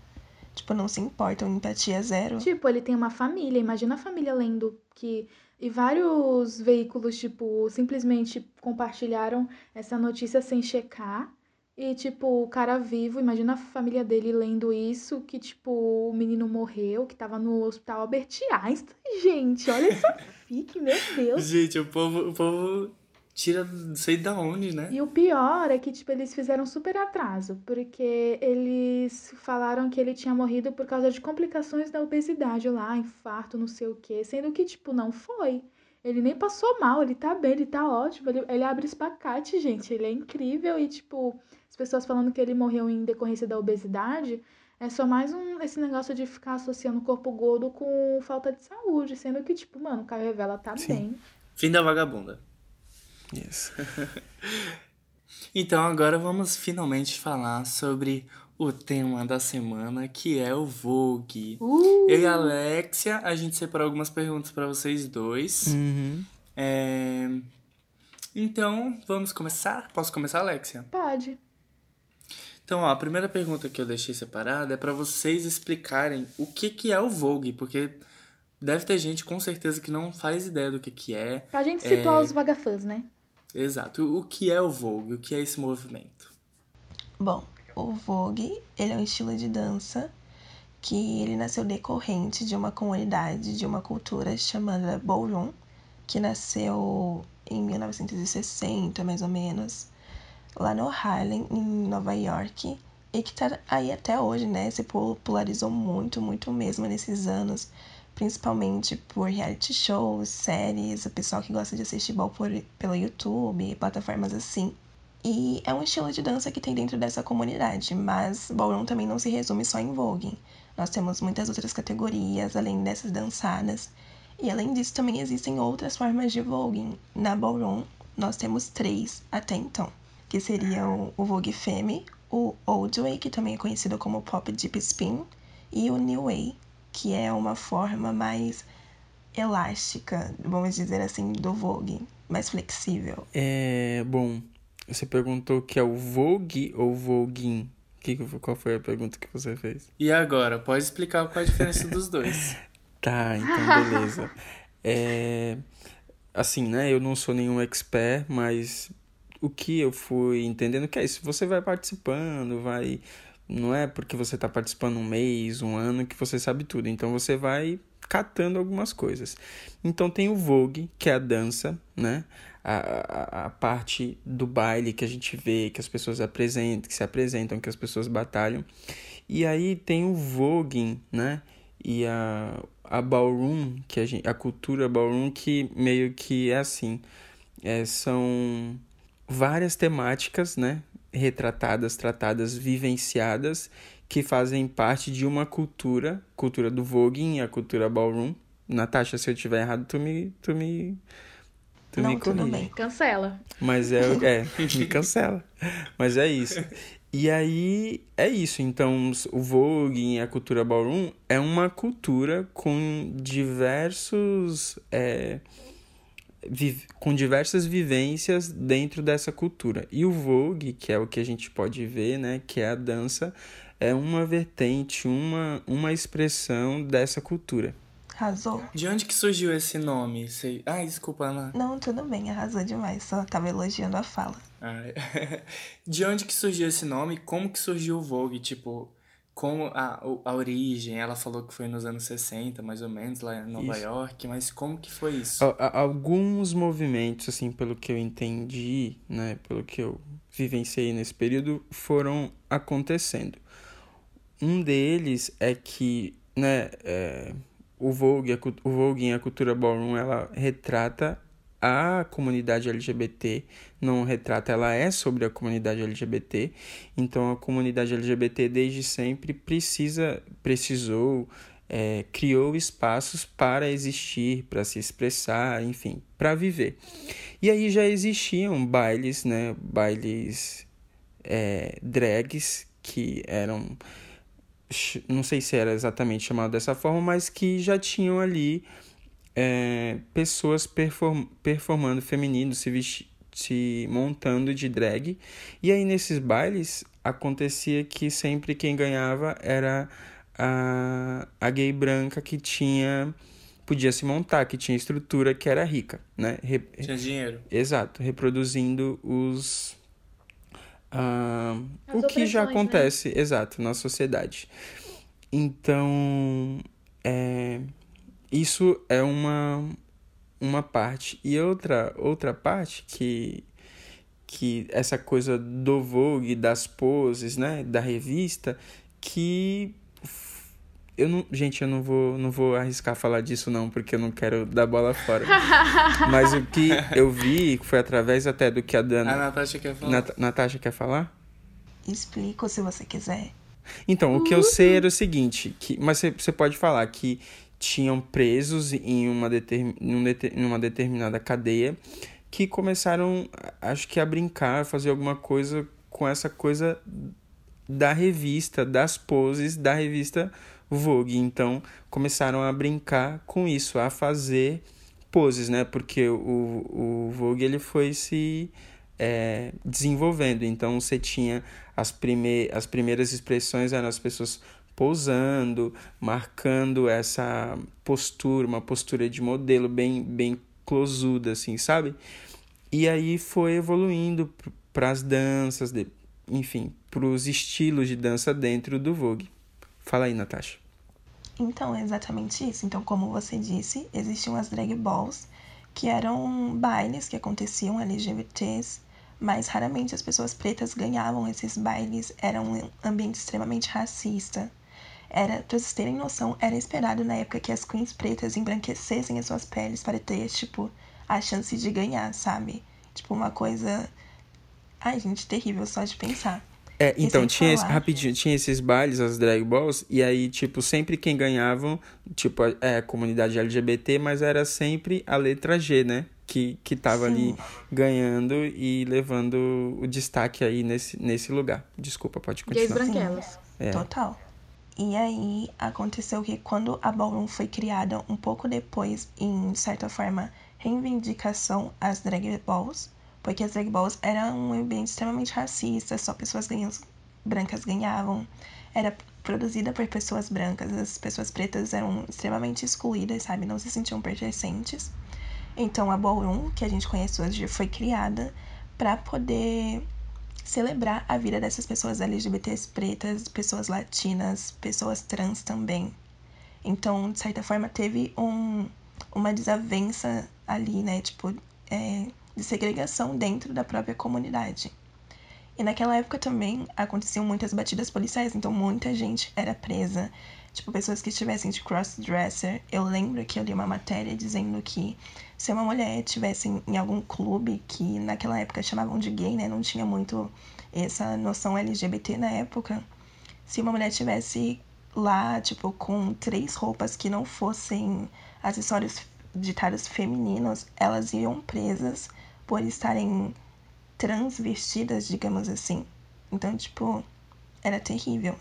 [SPEAKER 4] Tipo, não se importam, empatia zero.
[SPEAKER 1] Tipo, ele tem uma família, imagina a família lendo que. E vários veículos, tipo, simplesmente compartilharam essa notícia sem checar. E, tipo, o cara vivo, imagina a família dele lendo isso, que, tipo, o menino morreu, que tava no hospital Albert Einstein. Gente, olha essa fic, meu Deus.
[SPEAKER 2] Gente, o povo, o povo tira não sei da onde, né?
[SPEAKER 1] E o pior é que, tipo, eles fizeram super atraso, porque eles falaram que ele tinha morrido por causa de complicações da obesidade lá, infarto, não sei o quê, sendo que, tipo, não foi. Ele nem passou mal, ele tá bem, ele tá ótimo, ele, ele abre espacate, gente, ele é incrível e, tipo, as pessoas falando que ele morreu em decorrência da obesidade, é só mais um, esse negócio de ficar associando o corpo gordo com falta de saúde, sendo que, tipo, mano, o Caio Revela tá
[SPEAKER 3] Sim.
[SPEAKER 1] bem.
[SPEAKER 2] Fim da vagabunda.
[SPEAKER 3] Yes.
[SPEAKER 2] Então agora vamos finalmente falar sobre o tema da semana, que é o Vogue.
[SPEAKER 1] Uh!
[SPEAKER 2] Eu e a Alexia, a gente separou algumas perguntas para vocês dois.
[SPEAKER 3] Uhum.
[SPEAKER 2] É, Então, vamos começar? Posso começar, Alexia?
[SPEAKER 1] Pode.
[SPEAKER 2] Então, ó, a primeira pergunta que eu deixei separada é para vocês explicarem o que, que é o Vogue, porque deve ter gente com certeza que não faz ideia do que, que é.
[SPEAKER 1] Pra gente situar
[SPEAKER 2] É.
[SPEAKER 1] os vagafãs, né?
[SPEAKER 2] Exato. O que é o Vogue? O que é esse movimento?
[SPEAKER 4] Bom, o Vogue, ele é um estilo de dança que ele nasceu decorrente de uma comunidade, de uma cultura chamada Ballroom, que nasceu em 1960, mais ou menos, lá no Harlem, em Nova York, e que tá aí até hoje, né? Se popularizou muito, muito mesmo nesses anos, principalmente por reality shows, séries, o pessoal que gosta de assistir ball por, pelo YouTube, plataformas assim. E é um estilo de dança que tem dentro dessa comunidade, mas ballroom também não se resume só em voguing. Nós temos muitas outras categorias além dessas dançadas. E além disso, também existem outras formas de voguing. Na ballroom, nós temos três até então, que seriam o vogue femme, o old way, que também é conhecido como pop deep spin, e o new way, que é uma forma mais elástica, vamos dizer assim, do vogue, mais flexível.
[SPEAKER 3] É, bom, você perguntou o que é o vogue ou voguing? Que, qual foi a pergunta que você fez?
[SPEAKER 2] E agora, pode explicar qual é a diferença dos dois?
[SPEAKER 3] Tá, então beleza. É, assim, né? Eu não sou nenhum expert, mas o que eu fui entendendo que é isso. Você vai participando, vai. Não é porque você está participando um mês, um ano que você sabe tudo. Então você vai catando algumas coisas. Então tem o Vogue, que é a dança, né? A, a, a, parte do baile que a gente vê, que as pessoas apresentam, que se apresentam, que as pessoas batalham. E aí tem o voguing, né? E a, a ballroom, que a, gente, a cultura ballroom, que meio que é assim. É, são várias temáticas, né? Retratadas, tratadas, vivenciadas, que fazem parte de uma cultura, cultura do voguing e a cultura ballroom. Natasha, se eu tiver errado, tu me, tu me Tu
[SPEAKER 4] Não,
[SPEAKER 3] me
[SPEAKER 4] tudo bem.
[SPEAKER 1] Cancela.
[SPEAKER 3] Mas é, é, me cancela. Mas é isso. E aí é isso. Então, o Vogue e a cultura ballroom é uma cultura com diversos. É, com diversas vivências dentro dessa cultura. E o Vogue, que é o que a gente pode ver, né? Que é a dança, é uma vertente, uma, uma expressão dessa cultura.
[SPEAKER 4] Arrasou?
[SPEAKER 2] De onde que surgiu esse nome? Sei... Ai, desculpa, Ana.
[SPEAKER 4] Não, tudo bem, arrasou demais. Só tava elogiando a fala.
[SPEAKER 2] Ai. De onde que surgiu esse nome? Como que surgiu o Vogue? Tipo, como a, a origem? Ela falou que foi nos anos 60, mais ou menos, lá em Nova
[SPEAKER 3] Isso.
[SPEAKER 2] York. Mas como que foi isso?
[SPEAKER 3] Alguns movimentos, assim, pelo que eu entendi, né, pelo que eu vivenciei nesse período, foram acontecendo. Um deles é que, né, é, o Vogue, a, o Vogue em a cultura ballroom, ela retrata a comunidade LGBT, não retrata, ela é sobre a comunidade LGBT. Então a comunidade LGBT desde sempre precisa, precisou, é, criou espaços para existir, para se expressar, enfim, para viver. E aí já existiam bailes, né, bailes é, drags que eram não sei se era exatamente chamado dessa forma, mas que já tinham ali é, pessoas perform performando feminino, se, se montando de drag. E aí nesses bailes acontecia que sempre quem ganhava era a, a gay branca que tinha podia se montar, que tinha estrutura, que era rica, né? Re
[SPEAKER 2] Tinha dinheiro.
[SPEAKER 3] Exato, reproduzindo os.
[SPEAKER 1] As
[SPEAKER 3] o que já
[SPEAKER 1] né?
[SPEAKER 3] acontece, exato, na sociedade. Então, é, isso é uma, uma parte. E outra, outra parte que, que essa coisa do Vogue, das poses, né, da revista, que eu não, gente, eu não vou, não vou arriscar falar disso não, porque eu não quero dar bola fora. Mas o que eu vi foi através até do que a
[SPEAKER 2] A
[SPEAKER 3] Dana,
[SPEAKER 2] Natasha quer falar.
[SPEAKER 3] Nat Natasha quer falar?
[SPEAKER 4] Explico se você quiser.
[SPEAKER 3] Então, o que eu sei era o seguinte, que, mas você pode falar que tinham presos em uma, determin, deter- numa determinada cadeia que começaram, acho que a brincar, a fazer alguma coisa com essa coisa da revista, das poses da revista Vogue. Então, começaram a brincar com isso, a fazer poses, né? Porque o, o Vogue ele foi se é, desenvolvendo. Então, você tinha as, prime as primeiras expressões eram as pessoas posando, marcando essa postura, uma postura de modelo bem, bem closuda, assim, sabe? E aí foi evoluindo para as danças, de, enfim, para os estilos de dança dentro do Vogue. Fala aí, Natasha.
[SPEAKER 4] Então, é exatamente isso. Então, como você disse, existiam as drag balls, que eram bailes que aconteciam LGBTs, mas raramente as pessoas pretas ganhavam esses bailes. Era um ambiente extremamente racista. Era, pra vocês terem noção, era esperado na época que as queens pretas embranquecessem as suas peles para ter, tipo, a chance de ganhar, sabe? Tipo, uma coisa. Ai, gente, terrível só de pensar.
[SPEAKER 3] É, então,
[SPEAKER 4] sem
[SPEAKER 3] tinha esse, rapidinho, tinha esses bailes, as drag balls, e aí, tipo, sempre quem ganhavam, tipo, é a comunidade LGBT, mas era sempre a letra G, né? Que, que tava ali
[SPEAKER 4] Sim.
[SPEAKER 3] ganhando e levando o destaque aí nesse, nesse lugar. Desculpa, pode
[SPEAKER 1] Gays
[SPEAKER 3] continuar.
[SPEAKER 1] branquelas.
[SPEAKER 3] É.
[SPEAKER 4] Total. E aí aconteceu que quando a Ballroom foi criada um pouco depois, em certa forma, reivindicação às drag balls, porque as drag balls era um ambiente extremamente racista, só pessoas ganhas- brancas ganhavam, era produzida por pessoas brancas, as pessoas pretas eram extremamente excluídas, sabe, não se sentiam pertencentes. Então a Ballroom, que a gente conhece hoje, foi criada para poder celebrar a vida dessas pessoas LGBTs pretas, pessoas latinas, pessoas trans também. Então, de certa forma, teve um, uma desavença ali, né? Tipo, é, de segregação dentro da própria comunidade. E naquela época também aconteciam muitas batidas policiais, então muita gente era presa. Tipo, pessoas que estivessem de crossdresser. Eu lembro que eu li uma matéria dizendo que se uma mulher estivesse em, algum clube, que naquela época chamavam de gay, né? Não tinha muito essa noção LGBT na época. Se uma mulher estivesse lá, tipo, com três roupas que não fossem acessórios ditados femininos, elas iam presas por estarem transvestidas, digamos assim. Então, tipo, era terrível.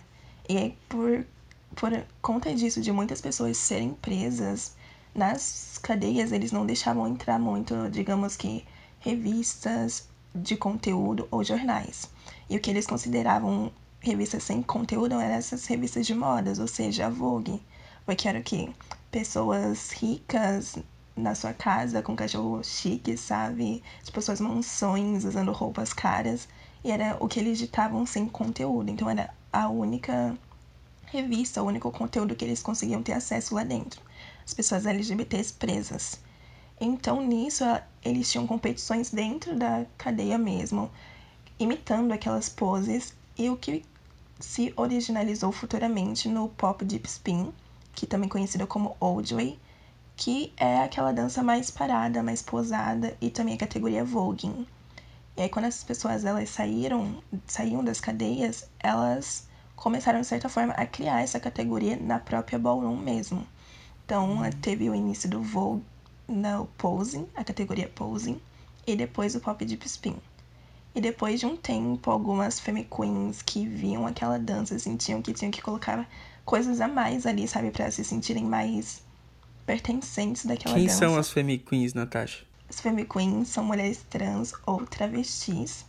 [SPEAKER 4] E aí, por, por conta disso, de muitas pessoas serem presas, nas cadeias eles não deixavam entrar muito, digamos que, revistas de conteúdo ou jornais. E o que eles consideravam revistas sem conteúdo eram essas revistas de modas, ou seja, a Vogue. Porque era o quê? Pessoas ricas na sua casa com cachorro chique, sabe? Tipo, suas mansões usando roupas caras. E era o que eles ditavam sem conteúdo. Então era a única revista, o único conteúdo que eles conseguiam ter acesso lá dentro. As pessoas LGBTs presas. Então nisso eles tinham competições dentro da cadeia mesmo, imitando aquelas poses e o que se originalizou futuramente no pop deep spin, que também conhecido como old way, que é aquela dança mais parada, mais posada e também a categoria voguing. E aí quando essas pessoas elas saíram, saíam das cadeias, elas começaram de certa forma a criar essa categoria na própria ballroom mesmo. Então teve o início do vogue no posing, a categoria posing, e depois o pop deep spin. E depois de um tempo, algumas femme queens que viam aquela dança sentiam que tinham que colocar coisas a mais ali, sabe, para se sentirem mais pertencentes daquela
[SPEAKER 3] Quem
[SPEAKER 4] dança.
[SPEAKER 3] são as Femi Queens, Natasha?
[SPEAKER 4] As femme queens são mulheres trans ou travestis,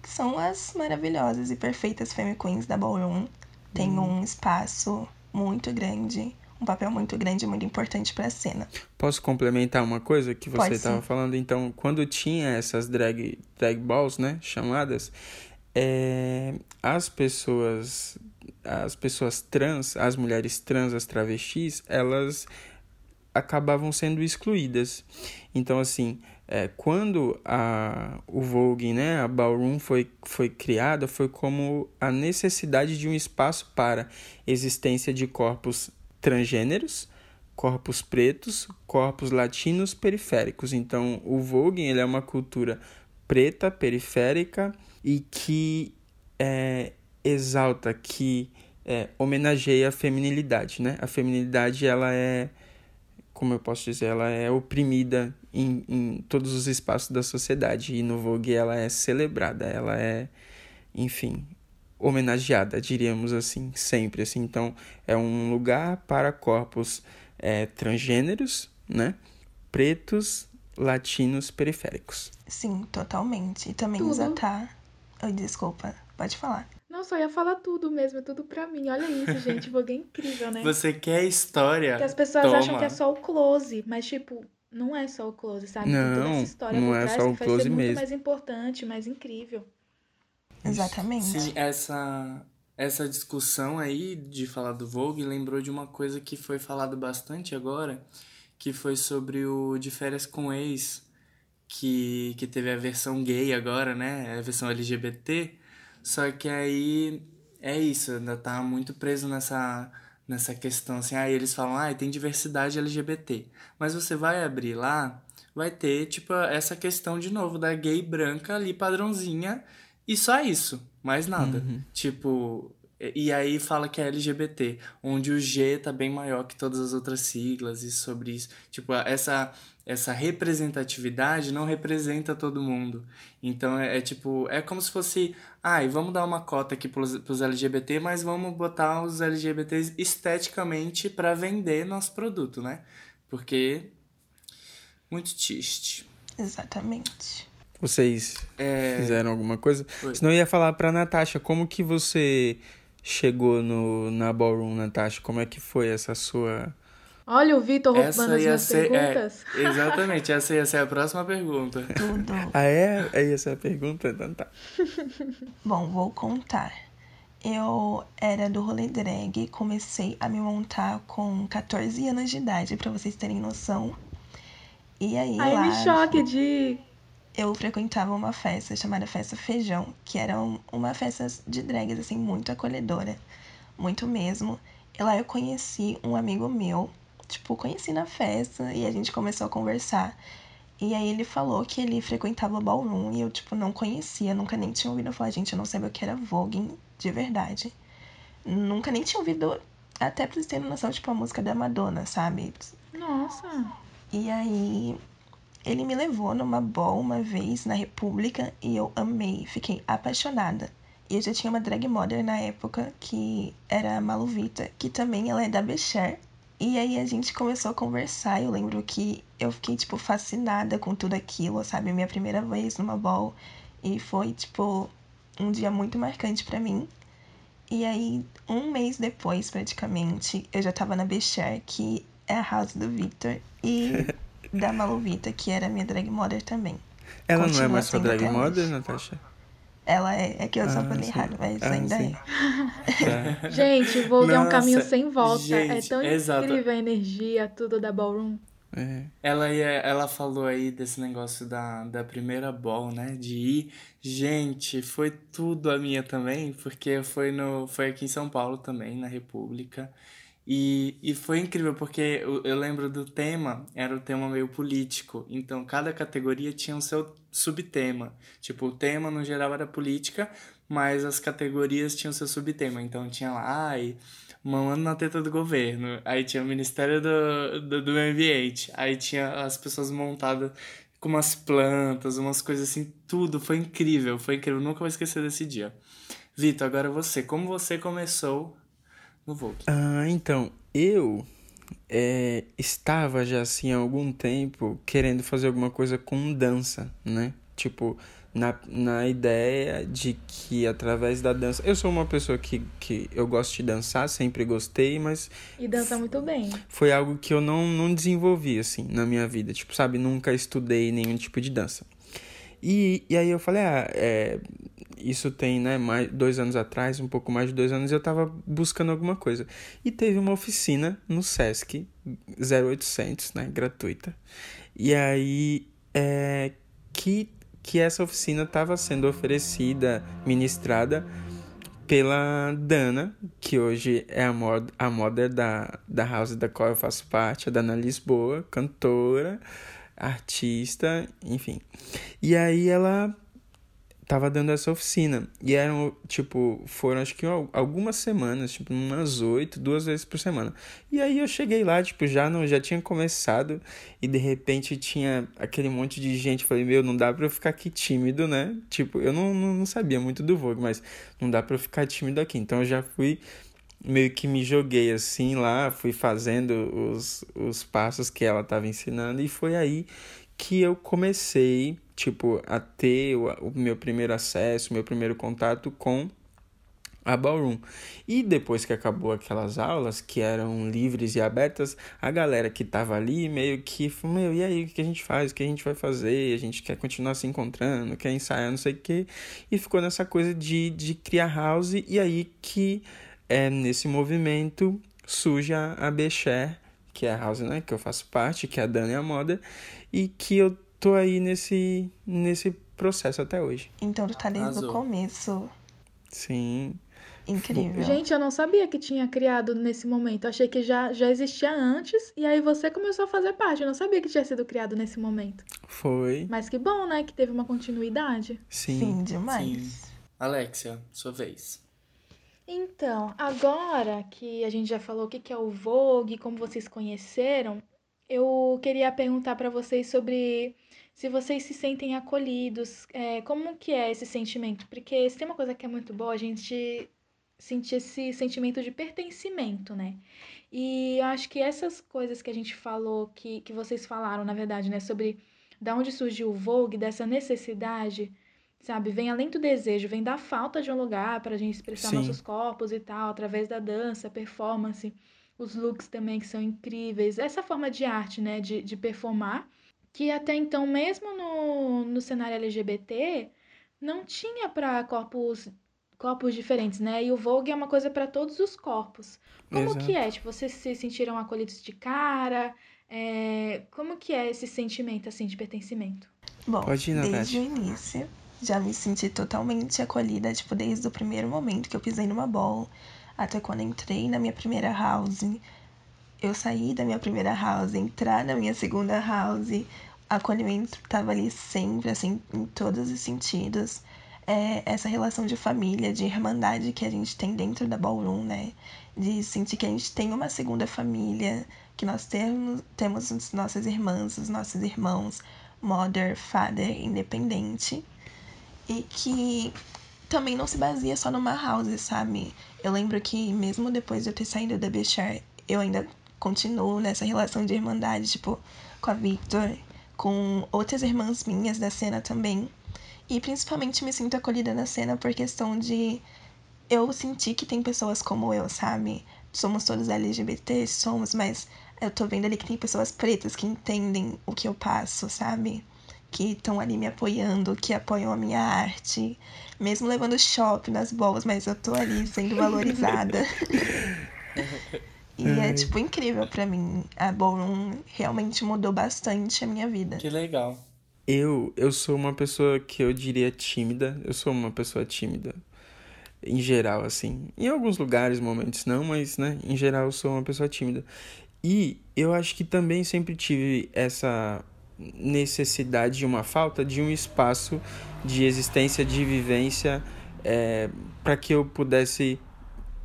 [SPEAKER 4] que são as maravilhosas e perfeitas femme queens da ballroom. Tem um espaço muito grande, um papel muito grande e muito importante para a cena.
[SPEAKER 3] Posso complementar uma coisa que você estava falando? Então, quando tinha essas drag, drag balls, né, chamadas, é, as pessoas, as pessoas trans, as mulheres trans, as travestis, elas acabavam sendo excluídas. Então, assim, é, quando a, o Vogue, né, a Ballroom foi, foi criada, foi como a necessidade de um espaço para existência de corpos transgêneros, corpos pretos, corpos latinos periféricos. Então, o Vogue ele é uma cultura preta, periférica e que é, exalta, que é, homenageia a feminilidade, né? A feminilidade, ela é, como eu posso dizer, ela é oprimida em, em todos os espaços da sociedade e no Vogue ela é celebrada, ela é, enfim, homenageada, diríamos assim, sempre assim. Então, é um lugar para corpos é, transgêneros, né? Pretos, latinos, periféricos.
[SPEAKER 4] Sim, totalmente. E também
[SPEAKER 1] Tudo.
[SPEAKER 4] exaltar. Oi, desculpa, pode falar.
[SPEAKER 1] Não, só ia falar tudo mesmo, é tudo pra mim. Olha isso, gente. Vogue é incrível, né?
[SPEAKER 2] Você quer história?
[SPEAKER 1] Porque as pessoas
[SPEAKER 2] Toma.
[SPEAKER 1] acham que é só o close, mas, tipo, não é só o close, sabe? Tem toda
[SPEAKER 3] Não,
[SPEAKER 1] essa história
[SPEAKER 3] não é
[SPEAKER 1] trás
[SPEAKER 3] só
[SPEAKER 1] que
[SPEAKER 3] o
[SPEAKER 1] faz
[SPEAKER 3] close
[SPEAKER 1] ser muito
[SPEAKER 3] mesmo.
[SPEAKER 1] mais importante, mais incrível.
[SPEAKER 4] Exatamente.
[SPEAKER 2] Sim, essa, essa discussão aí de falar do Vogue lembrou de uma coisa que foi falado bastante agora, que foi sobre o De Férias com Ex, que, que teve a versão gay agora, né? A versão LGBT. Só que aí é isso, ainda tá muito preso nessa, nessa questão assim, aí eles falam, ah, tem diversidade LGBT. Mas você vai abrir lá, vai ter, tipo, essa questão de novo da gay branca ali, padrãozinha, e só isso. Mais nada. Tipo, e e aí fala que é LGBT, onde o G tá bem maior que todas as outras siglas e sobre isso. Tipo, essa, essa representatividade não representa todo mundo. Então é, é tipo, é como se fosse, ai, vamos dar uma cota aqui pros, pros LGBT, mas vamos botar os LGBTs esteticamente para vender nosso produto, né? Porque muito triste.
[SPEAKER 4] Exatamente.
[SPEAKER 3] Vocês
[SPEAKER 2] É,
[SPEAKER 3] fizeram alguma coisa?
[SPEAKER 2] Oi.
[SPEAKER 3] Senão eu ia falar pra Natasha, como que você chegou no, na Ballroom, Natasha? Como é que foi essa sua...
[SPEAKER 1] Olha o Vitor roubando
[SPEAKER 2] essa
[SPEAKER 1] as
[SPEAKER 2] ia
[SPEAKER 1] minhas
[SPEAKER 2] ser, é,
[SPEAKER 1] perguntas.
[SPEAKER 2] exatamente, essa ia ser a próxima pergunta.
[SPEAKER 4] Tudo.
[SPEAKER 3] Ah, é? É essa a pergunta? Então tá.
[SPEAKER 4] Bom, vou contar. Eu era do rolê drag, comecei a me montar com 14 anos de idade, pra vocês terem noção. E aí
[SPEAKER 1] Ai,
[SPEAKER 4] lá
[SPEAKER 1] me choque de.
[SPEAKER 4] eu frequentava uma festa chamada Festa Feijão, que era um- uma festa de drags, assim, muito acolhedora. Muito mesmo. E lá eu conheci um amigo meu, tipo, conheci na festa e a gente começou a conversar. E aí ele falou que ele frequentava o ballroom e eu, tipo, não conhecia, nunca nem tinha ouvido falar. Gente, eu não sabia o que era voguing de verdade. Nunca nem tinha ouvido, até pra vocês terem noção, tipo, a música da Madonna, sabe?
[SPEAKER 1] Nossa.
[SPEAKER 4] E aí ele me levou numa ball uma vez na República e eu amei, fiquei apaixonada. E eu já tinha uma drag mother na época que era a Malu Vita, que também ela é da Becher. E aí a gente começou a conversar. Eu lembro que eu fiquei, tipo, fascinada com tudo aquilo, sabe? Minha primeira vez numa ball. E foi, tipo, um dia muito marcante pra mim. E aí, um mês depois, praticamente, eu já tava na Becher, que é a house do Victor, e da Malu Vita, que era minha drag mother também.
[SPEAKER 3] Ela não é
[SPEAKER 4] Continua
[SPEAKER 3] mais sua drag mother. Natasha?
[SPEAKER 4] Ela é, é que eu só
[SPEAKER 3] Ah,
[SPEAKER 4] errado, mas
[SPEAKER 3] Ah,
[SPEAKER 4] ainda
[SPEAKER 3] sim.
[SPEAKER 4] é.
[SPEAKER 3] Tá.
[SPEAKER 1] Gente, Vogue é um
[SPEAKER 2] Nossa,
[SPEAKER 1] caminho sem volta. é
[SPEAKER 2] gente,
[SPEAKER 1] tão
[SPEAKER 2] exato.
[SPEAKER 1] incrível a energia, tudo da Ballroom.
[SPEAKER 3] É.
[SPEAKER 2] Ela, ia, ela falou aí desse negócio da, da primeira ball, né? De ir. Gente, foi tudo a minha também, porque foi, no, foi aqui em São Paulo também, na República. E, e foi incrível, porque eu, eu lembro do tema, era o tema meio político. Então, cada categoria tinha o seu subtema. Tipo, o tema no geral era política, mas as categorias tinham seu subtema. Então, tinha lá, ai, mamando na teta do governo. Aí tinha o Ministério do, do, do Meio Ambiente. Aí tinha as pessoas montadas com umas plantas, umas coisas assim, tudo. Foi incrível, foi incrível. Nunca vou esquecer desse dia. Vitor, agora você. Como você começou no Vogue?
[SPEAKER 3] Ah, então, eu é, estava já assim há algum tempo querendo fazer alguma coisa com dança, né? Tipo, na, na ideia de que através da dança. Eu sou uma pessoa que, que eu gosto de dançar, sempre gostei, mas
[SPEAKER 1] E dança muito bem.
[SPEAKER 3] foi algo que eu não, não desenvolvi, assim, na minha vida. Tipo, sabe, nunca estudei nenhum tipo de dança. E, e aí eu falei, ah, é, isso tem, né, mais, dois anos atrás, um pouco mais de dois anos, eu tava buscando alguma coisa. E teve uma oficina no Sesc, 0800, né, gratuita. E aí, é, que, que essa oficina estava sendo oferecida, ministrada pela Dana, que hoje é a, mod, a modder da, da house da qual eu faço parte, a Dana Lisboa, cantora, artista, enfim. E aí ela tava dando essa oficina. E eram, tipo, foram acho que al- algumas semanas, tipo, umas oito, duas vezes por semana. E aí eu cheguei lá, tipo, já não, já tinha começado e de repente tinha aquele monte de gente. Falei, meu, não dá pra eu ficar aqui tímido, né? Tipo, eu não, não, não sabia muito do Vogue, mas não dá pra eu ficar tímido aqui. Então eu já fui meio que me joguei assim lá, fui fazendo os, os passos que ela estava ensinando e foi aí que eu comecei, tipo, a ter o, o meu primeiro acesso, o meu primeiro contato com a Ballroom. E depois que acabou aquelas aulas, que eram livres e abertas, a galera que tava ali meio que falou, meu, e aí, o que a gente faz? O que a gente vai fazer? A gente quer continuar se encontrando, quer ensaiar, não sei o quê. E ficou nessa coisa de, de criar house, e aí que é nesse movimento surge a, Becher, que é a house, né, que eu faço parte, que é a Dani e a Moda, e que eu tô aí nesse, nesse processo até hoje.
[SPEAKER 4] Então tu tá desde
[SPEAKER 2] Arrasou.
[SPEAKER 4] o começo.
[SPEAKER 3] Sim.
[SPEAKER 4] Incrível.
[SPEAKER 1] Gente, eu não sabia que tinha criado nesse momento. Eu achei que já, já existia antes. E aí você começou a fazer parte. Eu não sabia que tinha sido criado nesse momento.
[SPEAKER 3] Foi.
[SPEAKER 1] Mas que bom, né? Que teve uma continuidade.
[SPEAKER 3] Sim.
[SPEAKER 4] Sim, demais.
[SPEAKER 2] Alexia, sua vez.
[SPEAKER 1] Então, agora que a gente já falou o que que é o Vogue, como vocês conheceram, eu queria perguntar para vocês sobre se vocês se sentem acolhidos, é, como que é esse sentimento? Porque se tem uma coisa que é muito boa, a gente sentir esse sentimento de pertencimento, né? E eu acho que essas coisas que a gente falou, que, que vocês falaram, na verdade, né, sobre da onde surgiu o Vogue, dessa necessidade, sabe? Vem além do desejo, vem da falta de um lugar para a gente expressar
[SPEAKER 3] Sim.
[SPEAKER 1] nossos corpos e tal, através da dança, performance, os looks também que são incríveis. Essa forma de arte, né, de, de performar, que até então, mesmo no, no cenário LGBT, não tinha para corpos corpos diferentes, né? E o Vogue é uma coisa para todos os corpos. Como
[SPEAKER 3] Exato.
[SPEAKER 1] que é? Tipo, vocês se sentiram acolhidos de cara? É, Como que é esse sentimento, assim, de pertencimento?
[SPEAKER 4] Bom,
[SPEAKER 3] Pode ir, Nath.
[SPEAKER 4] desde o início, já me senti totalmente acolhida, tipo, desde o primeiro momento que eu pisei numa ball, até quando entrei na minha primeira house, eu saí da minha primeira house, entrar na minha segunda house, acolhimento tava ali sempre, assim, em todos os sentidos. É, essa relação de família, de irmandade que a gente tem dentro da ballroom, né? De sentir que a gente tem uma segunda família, que nós temos, temos as nossas irmãs, os nossos irmãos, mother, father, independente. E que também não se baseia só numa house, sabe? Eu lembro que mesmo depois de eu ter saído da Bechar, eu ainda continuo nessa relação de irmandade, tipo, com a Victor, com outras irmãs minhas da cena também. E principalmente me sinto acolhida na cena por questão de eu sentir que tem pessoas como eu, sabe? Somos todos LGBT, somos, mas eu tô vendo ali que tem pessoas pretas que entendem o que eu passo, sabe? Que estão ali me apoiando, que apoiam a minha arte, mesmo levando choque nas bolas, mas eu tô ali sendo valorizada. e é, tipo, incrível pra mim. A Ballroom realmente mudou bastante a minha vida.
[SPEAKER 2] Que legal.
[SPEAKER 3] Eu, eu sou uma pessoa que eu diria tímida. Eu sou uma pessoa tímida. Em geral, assim. Em alguns lugares, momentos não, mas, né? Em geral, eu sou uma pessoa tímida. E eu acho que também sempre tive essa necessidade de uma falta de um espaço de existência, de vivência, é, para que eu pudesse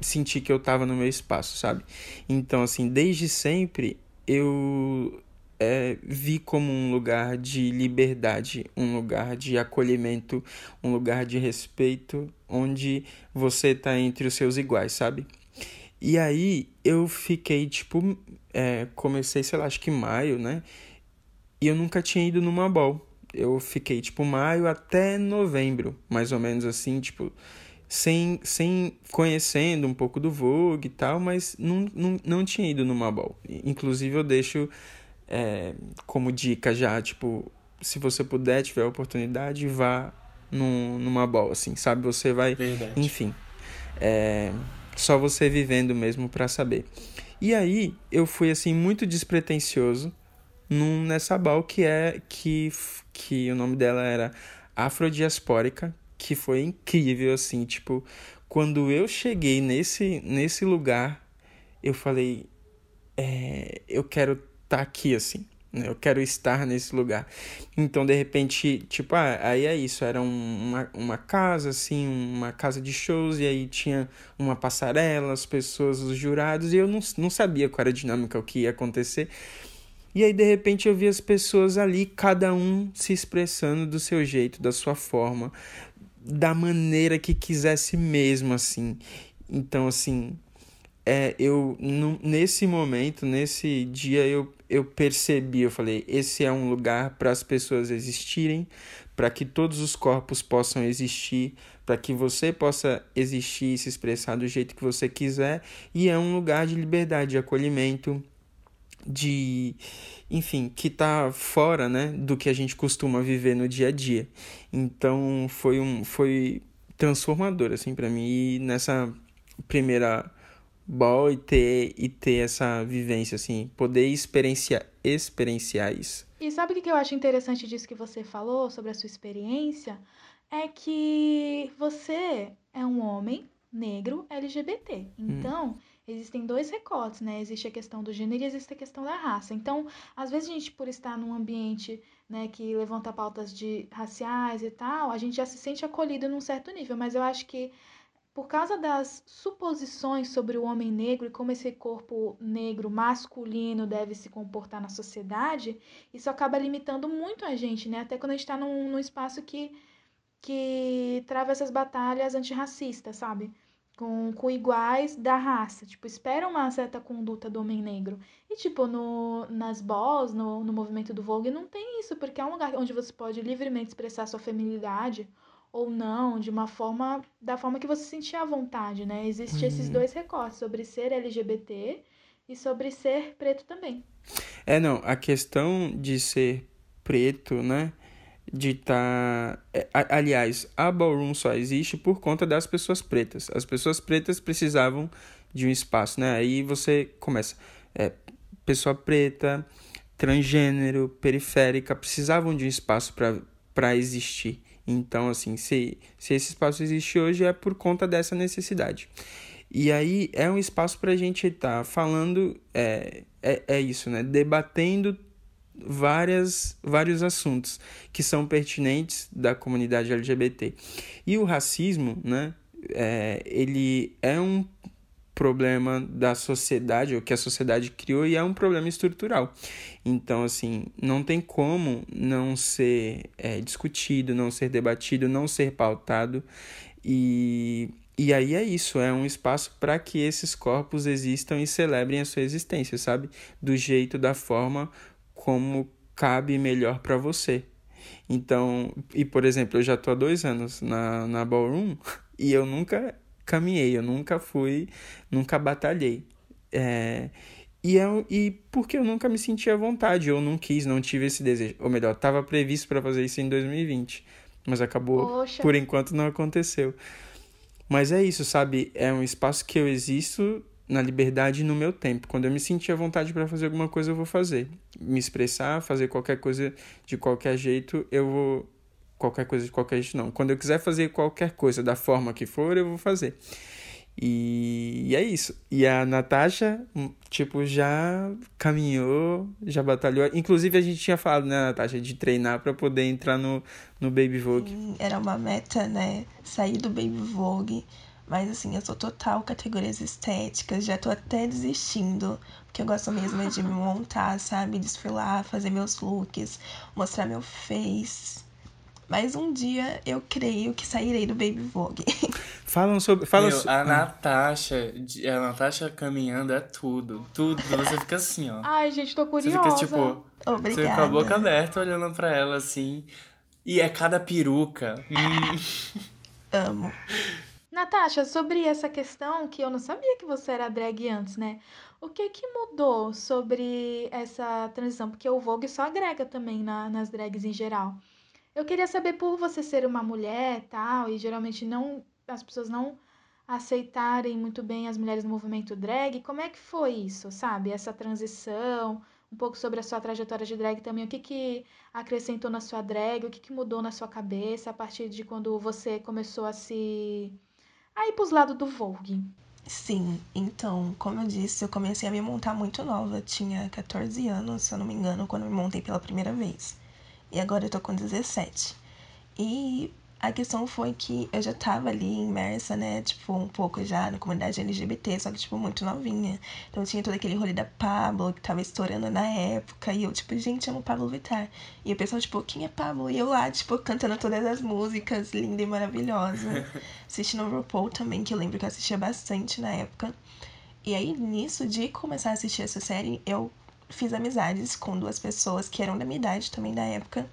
[SPEAKER 3] sentir que eu estava no meu espaço, sabe? Então, assim, desde sempre eu é, vi como um lugar de liberdade, um lugar de acolhimento, um lugar de respeito, onde você tá entre os seus iguais, sabe? E aí eu fiquei, tipo, é, comecei, sei lá, acho que maio, né? E eu nunca tinha ido numa ball. Eu fiquei, tipo, maio até novembro, mais ou menos assim, tipo, sem, sem conhecendo um pouco do Vogue e tal, mas não, não, não tinha ido numa ball. Inclusive eu deixo é, como dica já, tipo, se você puder, tiver a oportunidade, vá num, numa ball, assim, sabe? Você vai,
[SPEAKER 2] Verdade.
[SPEAKER 3] enfim, é, só você vivendo mesmo pra saber. E aí eu fui assim muito despretensioso num, nessa ball que é que que o nome dela era Afrodiaspórica, que foi incrível assim, tipo, quando eu cheguei nesse nesse lugar, eu falei, é, eu quero estar tá aqui assim. né? Eu quero estar nesse lugar. Então, de repente, tipo, ah, aí é isso. Era um, uma, uma casa, assim, uma casa de shows, e aí tinha uma passarela, as pessoas, os jurados, e eu não, não sabia qual era a dinâmica, o que ia acontecer. E aí, de repente, eu vi as pessoas ali, cada um se expressando do seu jeito, da sua forma, da maneira que quisesse mesmo, assim. Então, assim, é, eu nesse momento, nesse dia, eu, eu percebi, eu falei, esse é um lugar para as pessoas existirem, para que todos os corpos possam existir, para que você possa existir e se expressar do jeito que você quiser, e é um lugar de liberdade, de acolhimento, de enfim que tá fora né do que a gente costuma viver no dia a dia então foi um foi transformador assim para mim e nessa primeira ball e ter e ter essa vivência assim poder experienciar experienciar isso
[SPEAKER 1] E sabe o que que eu acho interessante disso que você falou sobre a sua experiência? É que você é um homem negro LGBT. Então, existem dois recortes, né? Existe a questão do gênero e existe a questão da raça. Então, às vezes a gente, por estar num ambiente né, que levanta pautas de raciais e tal, a gente já se sente acolhido num certo nível, mas eu acho que por causa das suposições sobre o homem negro e como esse corpo negro masculino deve se comportar na sociedade, isso acaba limitando muito a gente, né? Até quando a gente está num, num espaço que, que trava essas batalhas antirracistas, sabe? Com, com iguais da raça. Tipo, espera uma certa conduta do homem negro. E, tipo, no, nas balls, no, no movimento do Vogue, não tem isso, porque é um lugar onde você pode livremente expressar sua feminilidade ou não, de uma forma, da forma que você sentia à vontade, né? Existem uhum. esses dois recortes, sobre ser LGBT e sobre ser preto também.
[SPEAKER 3] É, não, a questão de ser preto, né? De estar. Tá... Aliás, a ballroom só existe por conta das pessoas pretas. As pessoas pretas precisavam de um espaço, né? Aí você começa. É, pessoa preta, transgênero, periférica, precisavam de um espaço para existir. Então, assim, se, se esse espaço existe hoje é por conta dessa necessidade. E aí é um espaço para a gente estar tá falando, é, é, é isso, né? Debatendo várias, vários assuntos que são pertinentes da comunidade LGBT. E o racismo, né? É, ele é um problema da sociedade, ou que a sociedade criou, e é um problema estrutural. Então, assim, não tem como não ser é, discutido, não ser debatido, não ser pautado. E, e aí é isso, é um espaço para que esses corpos existam e celebrem a sua existência, sabe? Do jeito, da forma como cabe melhor para você. Então, e por exemplo, eu já tô há dois anos na, na Ballroom e eu nunca caminhei, eu nunca fui, nunca batalhei. É, e, eu, e porque eu nunca me senti à vontade, eu não quis, não tive esse desejo. Ou melhor, estava previsto para fazer isso em 2020, mas acabou, Poxa. por enquanto não aconteceu. Mas é isso, sabe? É um espaço que eu existo na liberdade e no meu tempo. Quando eu me sentir à vontade para fazer alguma coisa, eu vou fazer. Me expressar, fazer qualquer coisa de qualquer jeito, eu vou qualquer coisa de qualquer jeito, não. Quando eu quiser fazer qualquer coisa da forma que for, eu vou fazer. E, é isso. E a Natasha, hum, tipo, já caminhou, já batalhou. Inclusive, a gente tinha falado, né, Natasha, de treinar para poder entrar no, no Baby Vogue. Sim,
[SPEAKER 4] era uma meta, né? Sair do Baby Vogue. Mas assim, eu sou total categorias estéticas, já tô até desistindo, porque eu gosto mesmo de me montar, sabe? Desfilar, fazer meus looks, mostrar meu face. Mas um dia eu creio que sairei do Baby Vogue.
[SPEAKER 3] Falam sobre. Falam
[SPEAKER 2] Meu, a Natasha, a Natasha caminhando é tudo. Tudo. Você fica assim, ó.
[SPEAKER 1] Ai, gente, tô curiosa.
[SPEAKER 2] Você fica tipo.
[SPEAKER 4] Obrigada.
[SPEAKER 2] Você fica com a boca aberta olhando pra ela assim. E é cada peruca. Hum.
[SPEAKER 4] Amo.
[SPEAKER 1] Natasha, sobre essa questão que eu não sabia que você era drag antes, né? O que que mudou sobre essa transição? Porque o Vogue só agrega também na, nas drags em geral. Eu queria saber por você ser uma mulher, tal, e geralmente não as pessoas não aceitarem muito bem as mulheres no movimento drag, como é que foi isso, sabe? Essa transição, um pouco sobre a sua trajetória de drag também, o que que acrescentou na sua drag, o que que mudou na sua cabeça a partir de quando você começou a se a ir pros lados do Vogue.
[SPEAKER 4] Sim, então, como eu disse, eu comecei a me montar muito nova. Tinha 14 anos, se eu não me engano, quando me montei pela primeira vez. E agora eu tô com 17. E a questão foi que eu já tava ali imersa, né, tipo, um pouco já na comunidade LGBT, só que, tipo, muito novinha. Então tinha todo aquele rolê da Pablo, que tava estourando na época, e eu, tipo, gente, amo Pablo Vittar. E o pessoal, tipo, quem é Pablo? E eu lá, tipo, cantando todas as músicas, linda e maravilhosa. Assistindo o RuPaul também, que eu lembro que eu assistia bastante na época. E aí, nisso de começar a assistir essa série, eu fiz amizades com duas pessoas que eram da minha idade também da época.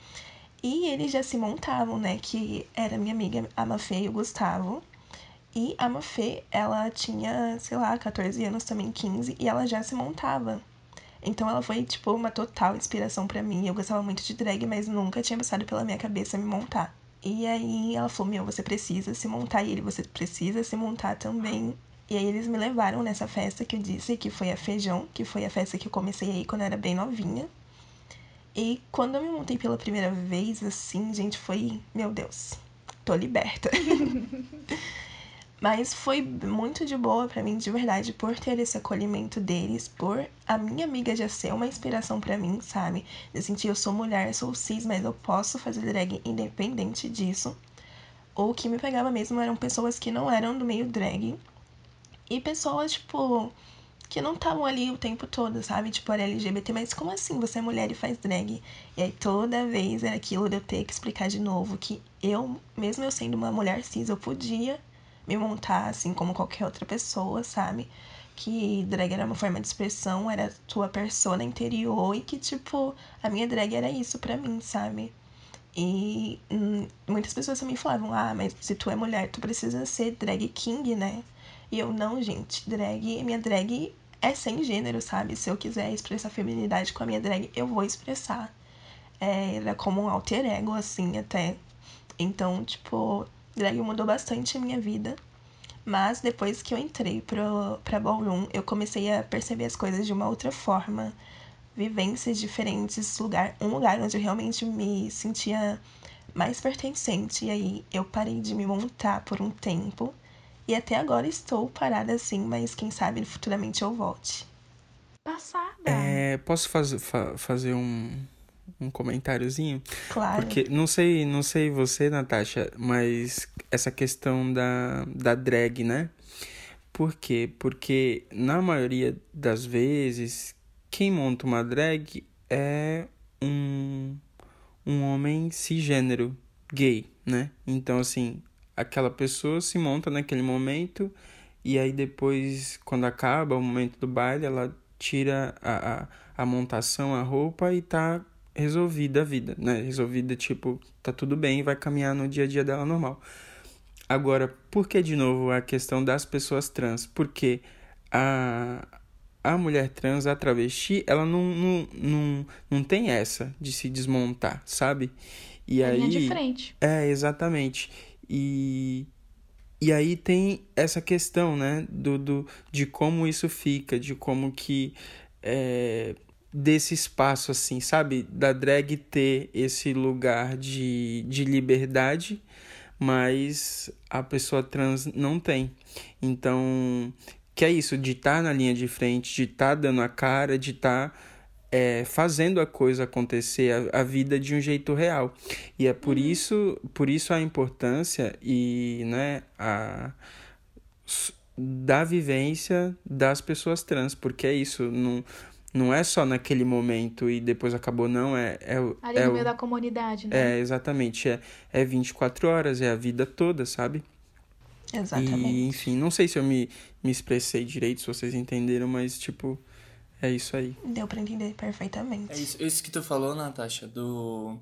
[SPEAKER 4] E eles já se montavam, né? Que era minha amiga a Mafê e o Gustavo. E a Mafê, ela tinha, sei lá, 14 anos também, 15, e ela já se montava. Então ela foi, tipo, uma total inspiração para mim. Eu gostava muito de drag, mas nunca tinha passado pela minha cabeça me montar. E aí ela falou: Meu, você precisa se montar. E ele, você precisa se montar também. E aí eles me levaram nessa festa que eu disse, que foi a Feijão, que foi a festa que eu comecei aí quando eu era bem novinha. E quando eu me montei pela primeira vez, assim, gente, foi, meu Deus, tô liberta. Mas foi muito de boa para mim, de verdade, por ter esse acolhimento deles, por a minha amiga já ser uma inspiração para mim, sabe? De sentir eu sou mulher, sou cis, mas eu posso fazer drag independente disso. O que me pegava mesmo eram pessoas que não eram do meio drag. E pessoas, tipo, que não estavam ali o tempo todo, sabe? Tipo, era LGBT, mas como assim você é mulher e faz drag? E aí toda vez era aquilo de eu ter que explicar de novo que eu, mesmo eu sendo uma mulher cis, eu podia me montar assim como qualquer outra pessoa, sabe? Que drag era uma forma de expressão, era tua persona interior e que, tipo, a minha drag era isso pra mim, sabe? E hum, muitas pessoas também falavam, ah, mas se tu é mulher, tu precisa ser drag king, né? E eu, não, gente, drag, minha drag é sem gênero, sabe? Se eu quiser expressar feminidade com a minha drag, eu vou expressar. É, era como um alter ego, assim, até. Então, tipo, drag mudou bastante a minha vida. Mas depois que eu entrei pro, pra Ballroom, eu comecei a perceber as coisas de uma outra forma. Vivências diferentes, lugar, um lugar onde eu realmente me sentia mais pertencente. E aí eu parei de me montar por um tempo. E até agora estou parada assim, mas quem sabe futuramente eu volte.
[SPEAKER 1] Passada.
[SPEAKER 3] É, posso faz, fa, fazer um, um comentáriozinho?
[SPEAKER 4] Claro.
[SPEAKER 3] Porque não sei, não sei você, Natasha, mas essa questão da, da drag, né? Por quê? Porque na maioria das vezes, quem monta uma drag é um, um homem cisgênero, gay, né? Então, assim, aquela pessoa se monta naquele momento e aí depois, quando acaba o momento do baile, ela tira a, a, a montação, a roupa e tá resolvida a vida, né? Resolvida, tipo, tá tudo bem, vai caminhar no dia a dia dela normal. Agora, por que de novo a questão das pessoas trans? Porque a, a mulher trans, a travesti, ela não, não, não, não tem essa de se desmontar, sabe?
[SPEAKER 1] E aí. de frente.
[SPEAKER 3] É, exatamente. E, e aí tem essa questão, né? Do, do, de como isso fica, de como que. É, desse espaço, assim, sabe? Da drag ter esse lugar de, de liberdade, mas a pessoa trans não tem. Então, que é isso, de estar tá na linha de frente, de estar tá dando a cara, de estar tá, é, fazendo a coisa acontecer, a, a, vida de um jeito real. E é por uhum. isso, por isso a importância e, né, a da vivência das pessoas trans, porque é isso, não não é só naquele momento e depois acabou, não. É, é,
[SPEAKER 1] Ali
[SPEAKER 3] é
[SPEAKER 1] no meio da comunidade, né?
[SPEAKER 3] É, exatamente. É, é 24 horas, é a vida toda, sabe?
[SPEAKER 4] Exatamente.
[SPEAKER 3] E, enfim, não sei se eu me, me expressei direito, se vocês entenderam, mas, tipo, é isso aí.
[SPEAKER 4] Deu pra entender perfeitamente.
[SPEAKER 2] É isso, isso que tu falou, Natasha, do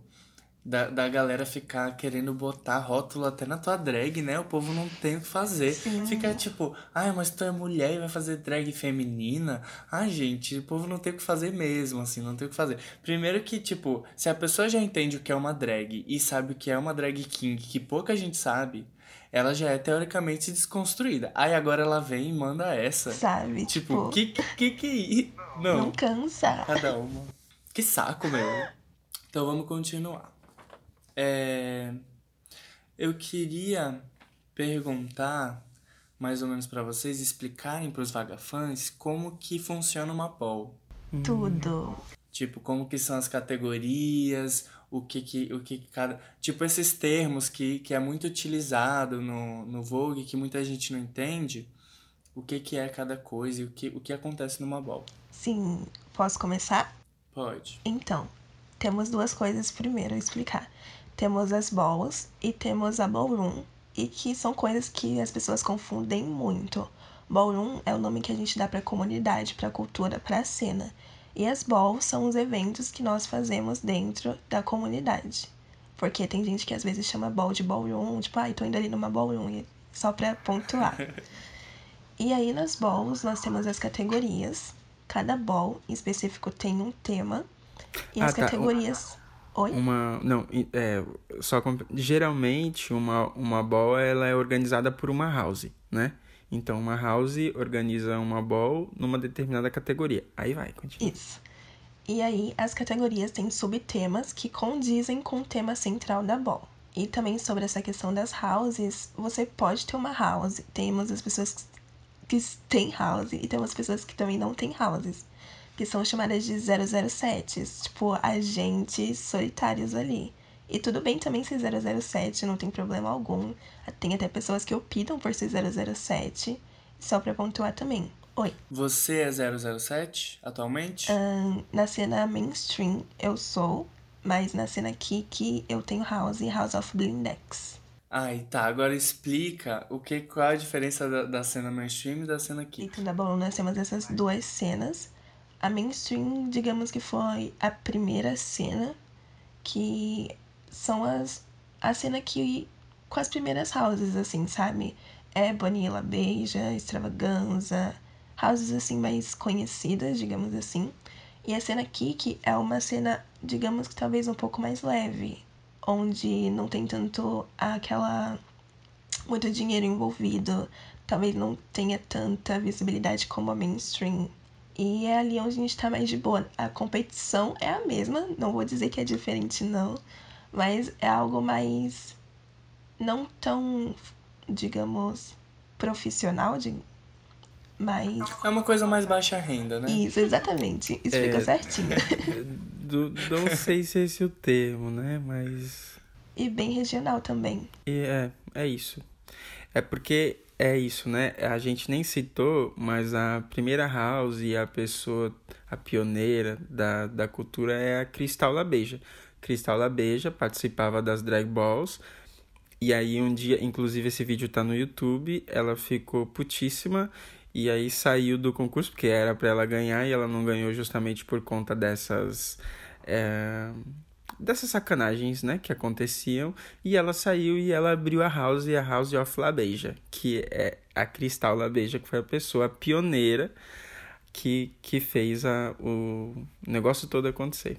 [SPEAKER 2] da, da galera ficar querendo botar rótulo até na tua drag, né? O povo não tem o que fazer. Sim. Fica tipo, ai, mas tu é mulher e vai fazer drag feminina? Ah, gente, o povo não tem o que fazer mesmo, assim, não tem o que fazer. Primeiro que, tipo, se a pessoa já entende o que é uma drag e sabe o que é uma drag king, que pouca gente sabe, ela já é teoricamente desconstruída. Aí agora ela vem e manda essa.
[SPEAKER 4] Sabe?
[SPEAKER 2] Tipo, tipo que, que que. Não.
[SPEAKER 4] Não cansa.
[SPEAKER 2] Cada uma. Que saco, meu. Então vamos continuar. É, eu queria perguntar mais ou menos para vocês explicarem para os vagafãs como que funciona uma poll.
[SPEAKER 4] Tudo.
[SPEAKER 2] Tipo, como que são as categorias, o que que, o que, que cada... Tipo, esses termos que, que é muito utilizado no, no Vogue, que muita gente não entende, o que que é cada coisa e o que, o que acontece numa ball.
[SPEAKER 4] Sim, posso começar?
[SPEAKER 2] Pode.
[SPEAKER 4] Então, temos duas coisas primeiro a explicar temos as balls e temos a ballroom, e que são coisas que as pessoas confundem muito. Ballroom é o nome que a gente dá para a comunidade, para a cultura, para a cena. E as balls são os eventos que nós fazemos dentro da comunidade. Porque tem gente que às vezes chama ball de ballroom, tipo, ai, ah, tô indo ali numa ballroom, só para pontuar. e aí nas balls nós temos as categorias. Cada ball em específico tem um tema. E ah, as tá. categorias. Oi?
[SPEAKER 3] Uma, não, é, só geralmente uma uma ball ela é organizada por uma house, né? Então uma house organiza uma ball numa determinada categoria. Aí vai, continua.
[SPEAKER 4] Isso. E aí as categorias têm subtemas que condizem com o tema central da ball. E também sobre essa questão das houses, você pode ter uma house. Temos as pessoas que têm house e temos pessoas que também não têm houses, que são chamadas de 007, tipo agentes solitários ali. E tudo bem também ser 007, não tem problema algum. Tem até pessoas que optam por ser 007, só pra pontuar também. Oi.
[SPEAKER 2] Você é 007 atualmente?
[SPEAKER 4] Um, na cena mainstream eu sou, mas na cena Kiki eu tenho House e House of Blindex.
[SPEAKER 2] Ai, tá. Agora explica o que, qual é a diferença da, da cena mainstream e da cena Kiki.
[SPEAKER 4] Então, tá bom, nós temos essas duas cenas. A mainstream, digamos que foi a primeira cena que são as a cena que com as primeiras houses assim, sabe? É Bonilla Beija, Extravaganza, houses assim mais conhecidas, digamos assim. E a cena Kiki é uma cena, digamos que talvez um pouco mais leve, onde não tem tanto aquela muito dinheiro envolvido, talvez não tenha tanta visibilidade como a mainstream. E é ali onde a gente tá mais de boa. A competição é a mesma, não vou dizer que é diferente não, mas é algo mais não tão, digamos, profissional, de, mas.
[SPEAKER 2] É uma coisa mais baixa renda, né?
[SPEAKER 4] Isso, exatamente. Explica é, certinho.
[SPEAKER 3] do, não sei se é esse o termo, né? Mas.
[SPEAKER 4] E bem regional também.
[SPEAKER 3] E é, é isso. É porque é isso, né? A gente nem citou, mas a primeira house e a pessoa, a pioneira da, da cultura é a Cristal Labeja. Cristal Labeja participava das drag balls. E aí um dia, inclusive esse vídeo tá no YouTube, ela ficou putíssima e aí saiu do concurso, porque era para ela ganhar e ela não ganhou justamente por conta dessas. É, dessas sacanagens, né, que aconteciam. E ela saiu e ela abriu a House, a House of Labeja, que é a Cristal Labeja, que foi a pessoa pioneira que, que fez a, o negócio todo acontecer.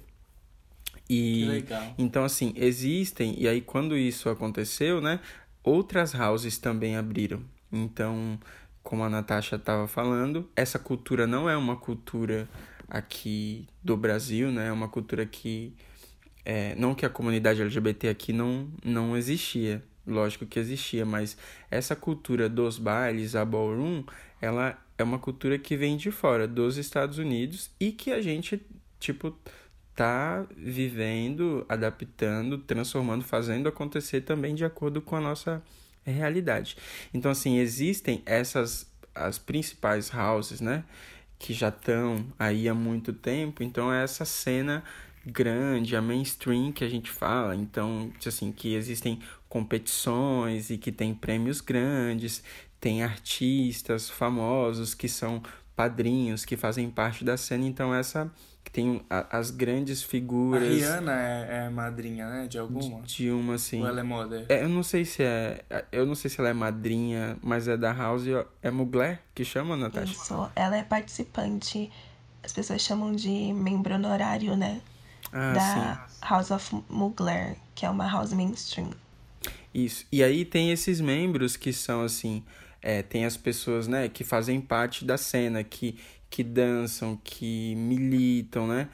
[SPEAKER 2] E, que legal.
[SPEAKER 3] Então, assim, existem, e aí quando isso aconteceu, né, outras houses também abriram. Então, como a Natasha estava falando, essa cultura não é uma cultura aqui do Brasil, né? É uma cultura que é, não que a comunidade LGBT aqui não, não existia, lógico que existia, mas essa cultura dos bailes, a ballroom, ela é uma cultura que vem de fora, dos Estados Unidos e que a gente, tipo, tá vivendo, adaptando, transformando, fazendo acontecer também de acordo com a nossa realidade. Então, assim, existem essas as principais houses, né? Que já estão aí há muito tempo. Então, é essa cena grande, a mainstream que a gente fala. Então, assim, que existem competições e que tem prêmios grandes, tem artistas famosos que são padrinhos, que fazem parte da cena. Então, essa tem a, as grandes figuras. A
[SPEAKER 2] Rihanna é, é madrinha, né? De alguma?
[SPEAKER 3] De, de uma, assim.
[SPEAKER 2] Ou ela é moda?
[SPEAKER 3] É, eu não sei se é. Eu não sei se ela é madrinha, mas é da House. É Mugler que chama, Natasha?
[SPEAKER 4] Isso, ela é participante. As pessoas chamam de membro honorário, né?
[SPEAKER 3] Ah,
[SPEAKER 4] da sim. House of Mugler, que é uma house mainstream.
[SPEAKER 3] Isso. E aí tem esses membros que são assim. É, tem as pessoas, né, que fazem parte da cena, que, que dançam, que militam, né?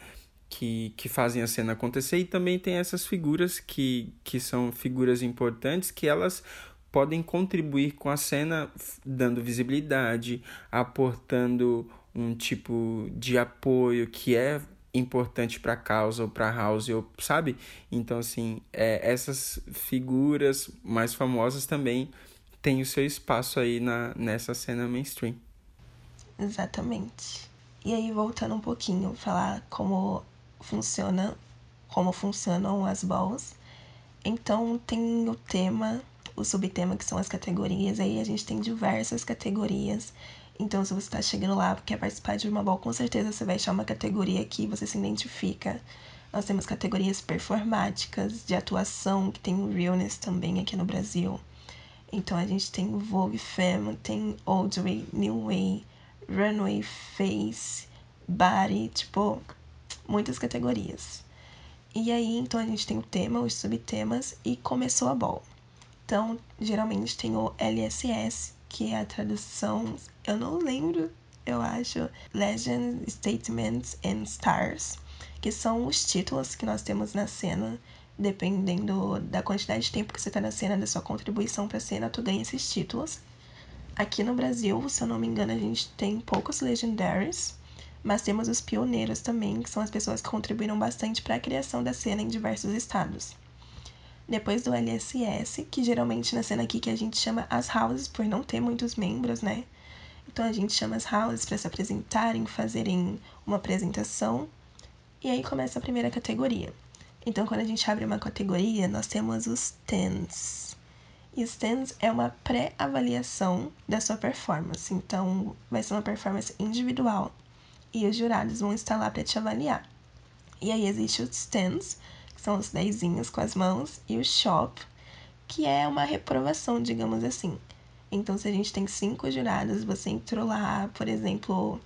[SPEAKER 3] Que, que fazem a cena acontecer. E também tem essas figuras que, que são figuras importantes que elas podem contribuir com a cena, dando visibilidade, aportando um tipo de apoio que é importante para a causa ou para a house, ou, sabe? Então, assim, é, essas figuras mais famosas também têm o seu espaço aí na, nessa cena mainstream.
[SPEAKER 4] Exatamente. E aí, voltando um pouquinho, falar como funciona, como funcionam as balls. Então, tem o tema, o subtema, que são as categorias. Aí a gente tem diversas categorias. Então, se você está chegando lá quer participar de uma ball, com certeza você vai achar uma categoria que você se identifica. Nós temos categorias performáticas, de atuação, que tem o Realness também aqui no Brasil. Então, a gente tem Vogue Femme, tem Old Way, New Way, runway, face, body, tipo, muitas categorias. E aí, então a gente tem o tema, os subtemas e começou a ball. Então, geralmente tem o LSS, que é a tradução, eu não lembro, eu acho, Legends, Statements and Stars, que são os títulos que nós temos na cena. Dependendo da quantidade de tempo que você tá na cena, da sua contribuição pra cena, tu ganha esses títulos. Aqui no Brasil, se eu não me engano, a gente tem poucos legendaries, mas temos os pioneiros também, que são as pessoas que contribuíram bastante para a criação da cena em diversos estados. Depois do LSS, que geralmente na cena aqui que a gente chama as houses, por não ter muitos membros, né? Então a gente chama as houses para se apresentarem, fazerem uma apresentação. E aí começa a primeira categoria. Então quando a gente abre uma categoria, nós temos os TENS. E os TENS é uma pré-avaliação da sua performance. Então vai ser uma performance individual. E os jurados vão estar lá para te avaliar. E aí existe os TENS, que são os dezinhos com as mãos, e o SHOP, que é uma reprovação, digamos assim. Então, se a gente tem cinco jurados, você entrou lá, por exemplo,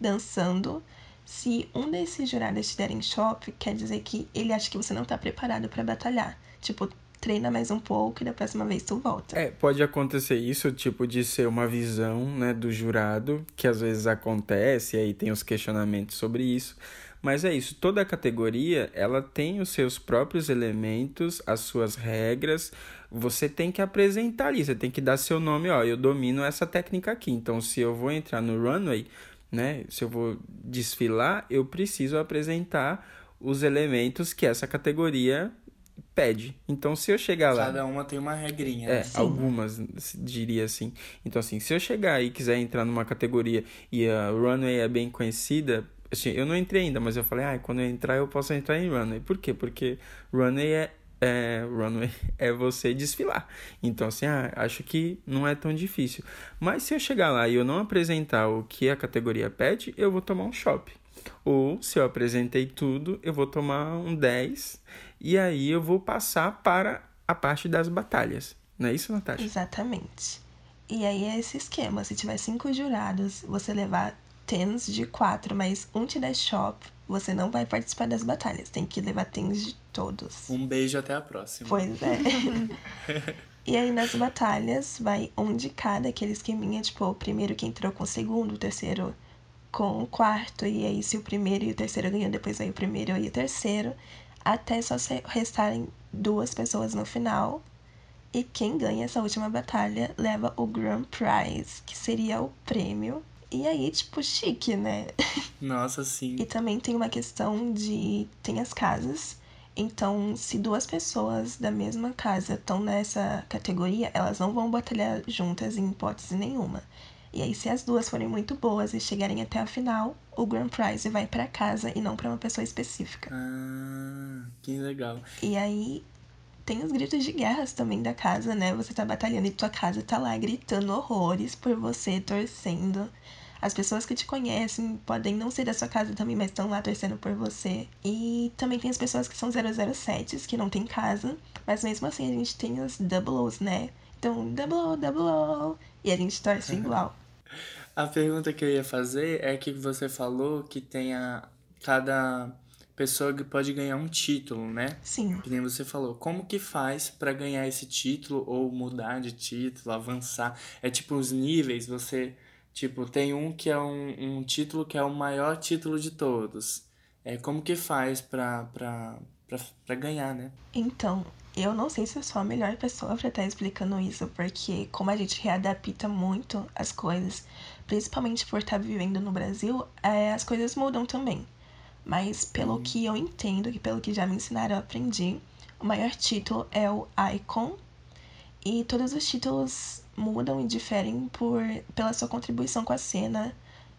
[SPEAKER 4] dançando. Se um desses jurados te derem shop, quer dizer que ele acha que você não tá preparado para batalhar. Tipo, treina mais um pouco e da próxima vez tu volta.
[SPEAKER 3] É, pode acontecer isso, tipo, de ser uma visão, né, do jurado, que às vezes acontece, e aí tem os questionamentos sobre isso. Mas é isso, toda categoria, ela tem os seus próprios elementos, as suas regras, você tem que apresentar ali, você tem que dar seu nome, ó, eu domino essa técnica aqui. Então, se eu vou entrar no runway, né, se eu vou desfilar, eu preciso apresentar os elementos que essa categoria pede. Então, se eu chegar lá.
[SPEAKER 2] Cada uma tem uma regrinha.
[SPEAKER 3] É,
[SPEAKER 2] né?
[SPEAKER 3] algumas, diria assim. Então, assim, se eu chegar e quiser entrar numa categoria e a runway é bem conhecida. Assim, eu não entrei ainda, mas eu falei, ah, quando eu entrar eu posso entrar em runway. Por quê? Porque runway é é, runway é você desfilar. Então, assim, ah, acho que não é tão difícil. Mas se eu chegar lá e eu não apresentar o que a categoria pede, eu vou tomar um shop. Ou se eu apresentei tudo, eu vou tomar um 10 e aí eu vou passar para a parte das batalhas. Não é isso, Natasha?
[SPEAKER 4] Exatamente. E aí é esse esquema. Se tiver cinco jurados, você levar tens de quatro, mas um te der shop, você não vai participar das batalhas. Tem que levar tens de todos.
[SPEAKER 2] Um beijo até a próxima.
[SPEAKER 4] Pois é. e aí nas batalhas vai um de cada, aquele esqueminha, tipo, o primeiro que entrou com o segundo, o terceiro com o quarto, e aí se o primeiro e o terceiro ganham, depois aí o primeiro e o terceiro, até só restarem duas pessoas no final. E quem ganha essa última batalha leva o Grand Prize, que seria o prêmio e aí, tipo, chique, né?
[SPEAKER 2] Nossa, sim.
[SPEAKER 4] e também tem uma questão de. Tem as casas. Então, se duas pessoas da mesma casa estão nessa categoria, elas não vão batalhar juntas em hipótese nenhuma. E aí, se as duas forem muito boas e chegarem até a final, o Grand Prize vai para casa e não para uma pessoa específica.
[SPEAKER 2] Ah, que legal.
[SPEAKER 4] E aí, tem os gritos de guerras também da casa, né? Você tá batalhando e tua casa tá lá gritando horrores por você, torcendo. As pessoas que te conhecem podem não ser da sua casa também, mas estão lá torcendo por você. E também tem as pessoas que são 007s, que não tem casa, mas mesmo assim a gente tem os double né? Então, double O, double O, e a gente torce igual.
[SPEAKER 2] A pergunta que eu ia fazer é que você falou que tem a cada pessoa que pode ganhar um título, né?
[SPEAKER 4] Sim.
[SPEAKER 2] Que nem você falou. Como que faz para ganhar esse título ou mudar de título, avançar? É tipo os níveis, você Tipo, tem um que é um, um título que é o maior título de todos. É, como que faz pra, pra ganhar, né?
[SPEAKER 4] Então, eu não sei se eu sou a melhor pessoa para estar tá explicando isso, porque como a gente readapta muito as coisas, principalmente por estar tá vivendo no Brasil, é, as coisas mudam também. Mas pelo que eu entendo, e pelo que já me ensinaram, eu aprendi, o maior título é o Icon, e todos os títulos mudam e diferem por pela sua contribuição com a cena,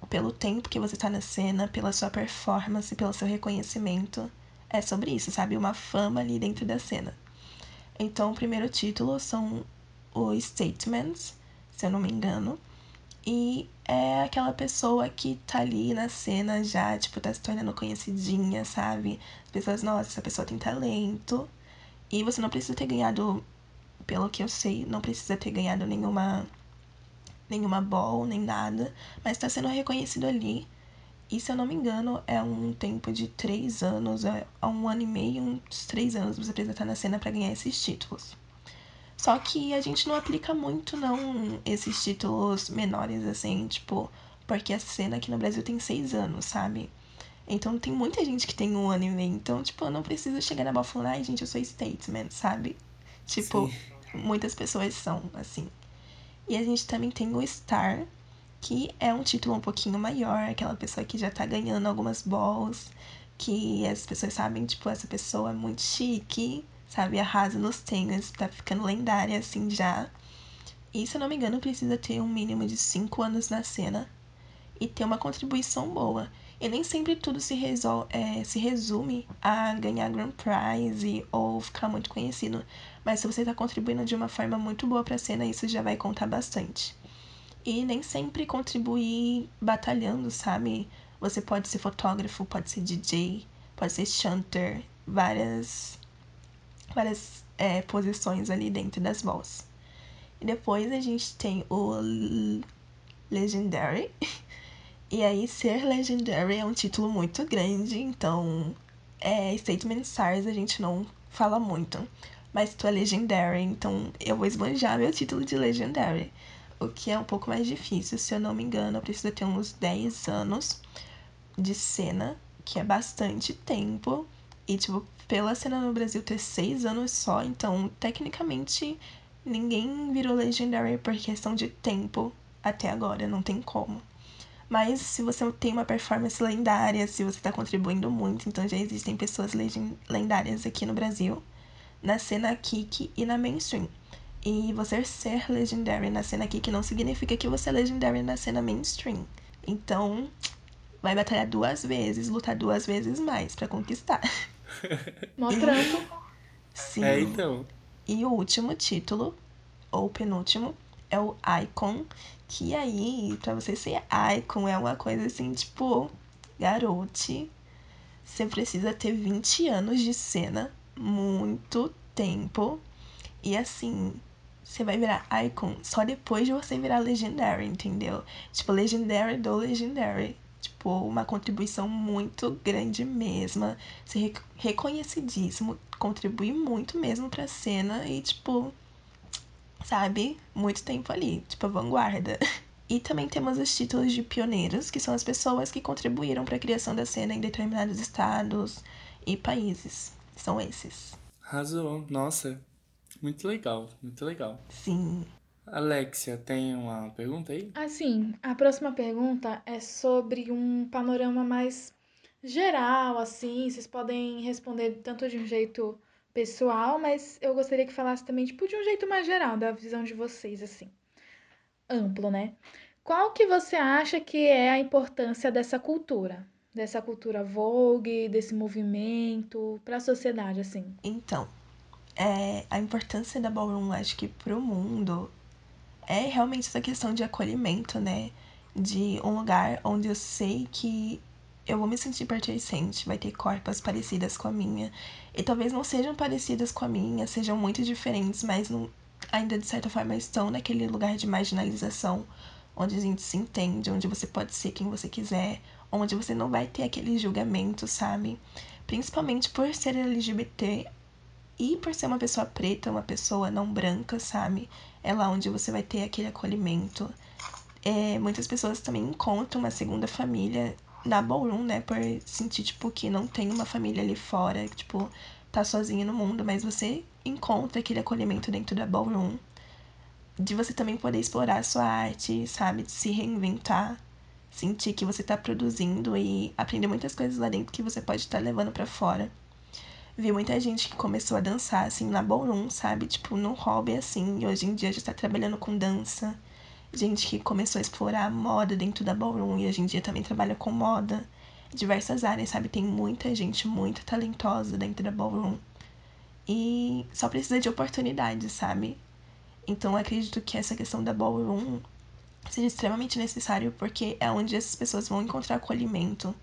[SPEAKER 4] pelo tempo que você está na cena, pela sua performance, pelo seu reconhecimento. É sobre isso, sabe? Uma fama ali dentro da cena. Então, o primeiro título são os Statements, se eu não me engano. E é aquela pessoa que tá ali na cena já, tipo, tá se tornando conhecidinha, sabe? As pessoas, nossa, essa pessoa tem talento. E você não precisa ter ganhado pelo que eu sei, não precisa ter ganhado nenhuma nenhuma ball, nem nada, mas está sendo reconhecido ali. E se eu não me engano, é um tempo de três anos, é um ano e meio, uns três anos você precisa estar na cena para ganhar esses títulos. Só que a gente não aplica muito, não, esses títulos menores, assim, tipo, porque a cena aqui no Brasil tem seis anos, sabe? Então tem muita gente que tem um ano e meio. Então, tipo, eu não preciso chegar na bola falando, ai, gente, eu sou statesman, sabe? Tipo, Sim. muitas pessoas são, assim. E a gente também tem o Star, que é um título um pouquinho maior, aquela pessoa que já tá ganhando algumas balls, que as pessoas sabem, tipo, essa pessoa é muito chique, sabe? Arrasa nos tênis, tá ficando lendária, assim, já. E, se eu não me engano, precisa ter um mínimo de 5 anos na cena e ter uma contribuição boa. E nem sempre tudo se, resol é, se resume a ganhar Grand Prize ou ficar muito conhecido. Mas se você está contribuindo de uma forma muito boa para a cena, isso já vai contar bastante. E nem sempre contribuir batalhando, sabe? Você pode ser fotógrafo, pode ser DJ, pode ser chanter, várias, várias é, posições ali dentro das vozes. E depois a gente tem o Legendary, E aí, ser Legendary é um título muito grande, então é, Statement Stars a gente não fala muito. Mas tu é Legendary, então eu vou esbanjar meu título de Legendary. O que é um pouco mais difícil, se eu não me engano, eu preciso ter uns 10 anos de cena, que é bastante tempo. E, tipo, pela cena no Brasil ter 6 anos só, então, tecnicamente, ninguém virou Legendary por questão de tempo até agora, não tem como. Mas se você tem uma performance lendária, se você está contribuindo muito, então já existem pessoas lendárias aqui no Brasil, na cena kick e na mainstream. E você ser legendary na cena kick não significa que você é legendary na cena mainstream. Então, vai batalhar duas vezes, lutar duas vezes mais para conquistar.
[SPEAKER 1] Mó trampo.
[SPEAKER 4] Sim.
[SPEAKER 2] É, então.
[SPEAKER 4] E o último título, ou penúltimo, é o Icon, que aí, pra você ser icon, é uma coisa assim, tipo, garote, você precisa ter 20 anos de cena, muito tempo. E assim, você vai virar icon só depois de você virar legendary, entendeu? Tipo, legendary do legendary. Tipo, uma contribuição muito grande mesmo. Ser reconhecidíssimo, contribui muito mesmo pra cena e, tipo, sabe? Muito tempo ali, tipo a vanguarda. E também temos os títulos de pioneiros, que são as pessoas que contribuíram para a criação da cena em determinados estados e países. São esses.
[SPEAKER 2] Arrasou. Nossa, muito legal, muito legal.
[SPEAKER 4] Sim.
[SPEAKER 2] Alexia, tem uma pergunta aí?
[SPEAKER 1] Ah, sim. A próxima pergunta é sobre um panorama mais geral, assim. Vocês podem responder tanto de um jeito pessoal, mas eu gostaria que falasse também, tipo, de um jeito mais geral, da visão de vocês, assim. Amplo, né? Qual que você acha que é a importância dessa cultura? Dessa cultura Vogue, desse movimento para a sociedade, assim?
[SPEAKER 4] Então, é, a importância da Ballroom, acho que pro mundo, é realmente essa questão de acolhimento, né? De um lugar onde eu sei que eu vou me sentir pertencente, vai ter corpas parecidas com a minha. E talvez não sejam parecidas com a minha, sejam muito diferentes, mas não, ainda de certa forma estão naquele lugar de marginalização, onde a gente se entende, onde você pode ser quem você quiser, onde você não vai ter aquele julgamento, sabe? Principalmente por ser LGBT e por ser uma pessoa preta, uma pessoa não branca, sabe? É lá onde você vai ter aquele acolhimento. É, muitas pessoas também encontram uma segunda família na ballroom, né? Por sentir, tipo, que não tem uma família ali fora, que, tipo, tá sozinha no mundo, mas você encontra aquele acolhimento dentro da ballroom. De você também poder explorar a sua arte, sabe? De se reinventar. Sentir que você tá produzindo e aprender muitas coisas lá dentro que você pode estar tá levando para fora. Vi muita gente que começou a dançar, assim, na ballroom, sabe? Tipo, no hobby, assim, e hoje em dia já está trabalhando com dança gente que começou a explorar moda dentro da ballroom e hoje em dia também trabalha com moda. Diversas áreas, sabe? Tem muita gente muito talentosa dentro da ballroom. E só precisa de oportunidades, sabe? Então acredito que essa questão da ballroom seja extremamente necessário porque é onde essas pessoas vão encontrar acolhimento,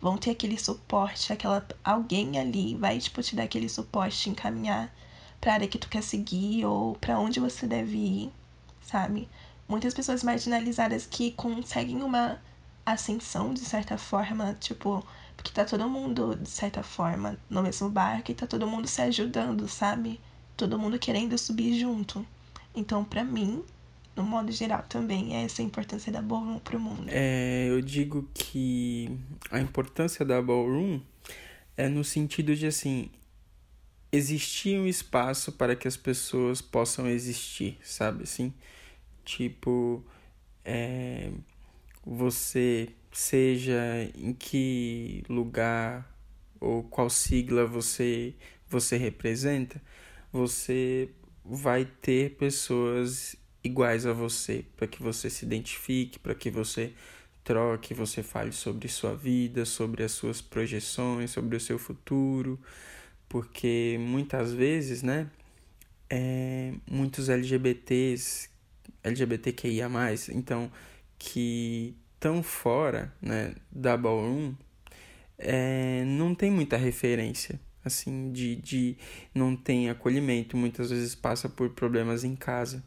[SPEAKER 4] vão ter aquele suporte, aquela alguém ali vai tipo te dar aquele suporte, te encaminhar para área que tu quer seguir ou para onde você deve ir, sabe? muitas pessoas marginalizadas que conseguem uma ascensão de certa forma, tipo, porque tá todo mundo, de certa forma, no mesmo barco e tá todo mundo se ajudando, sabe? Todo mundo querendo subir junto. Então, para mim, no modo geral também, essa importância da ballroom para o mundo?
[SPEAKER 3] É, eu digo que a importância da ballroom é no sentido de assim existir um espaço para que as pessoas possam existir, sabe assim? Tipo, é, você seja em que lugar ou qual sigla você você representa, você vai ter pessoas iguais a você, para que você se identifique, para que você troque, você fale sobre sua vida, sobre as suas projeções, sobre o seu futuro, porque muitas vezes, né, é, muitos LGBTs, LGBTQIA+, então, que estão fora, né, da ballroom, é, não tem muita referência, assim, de, de não tem acolhimento, muitas vezes passa por problemas em casa.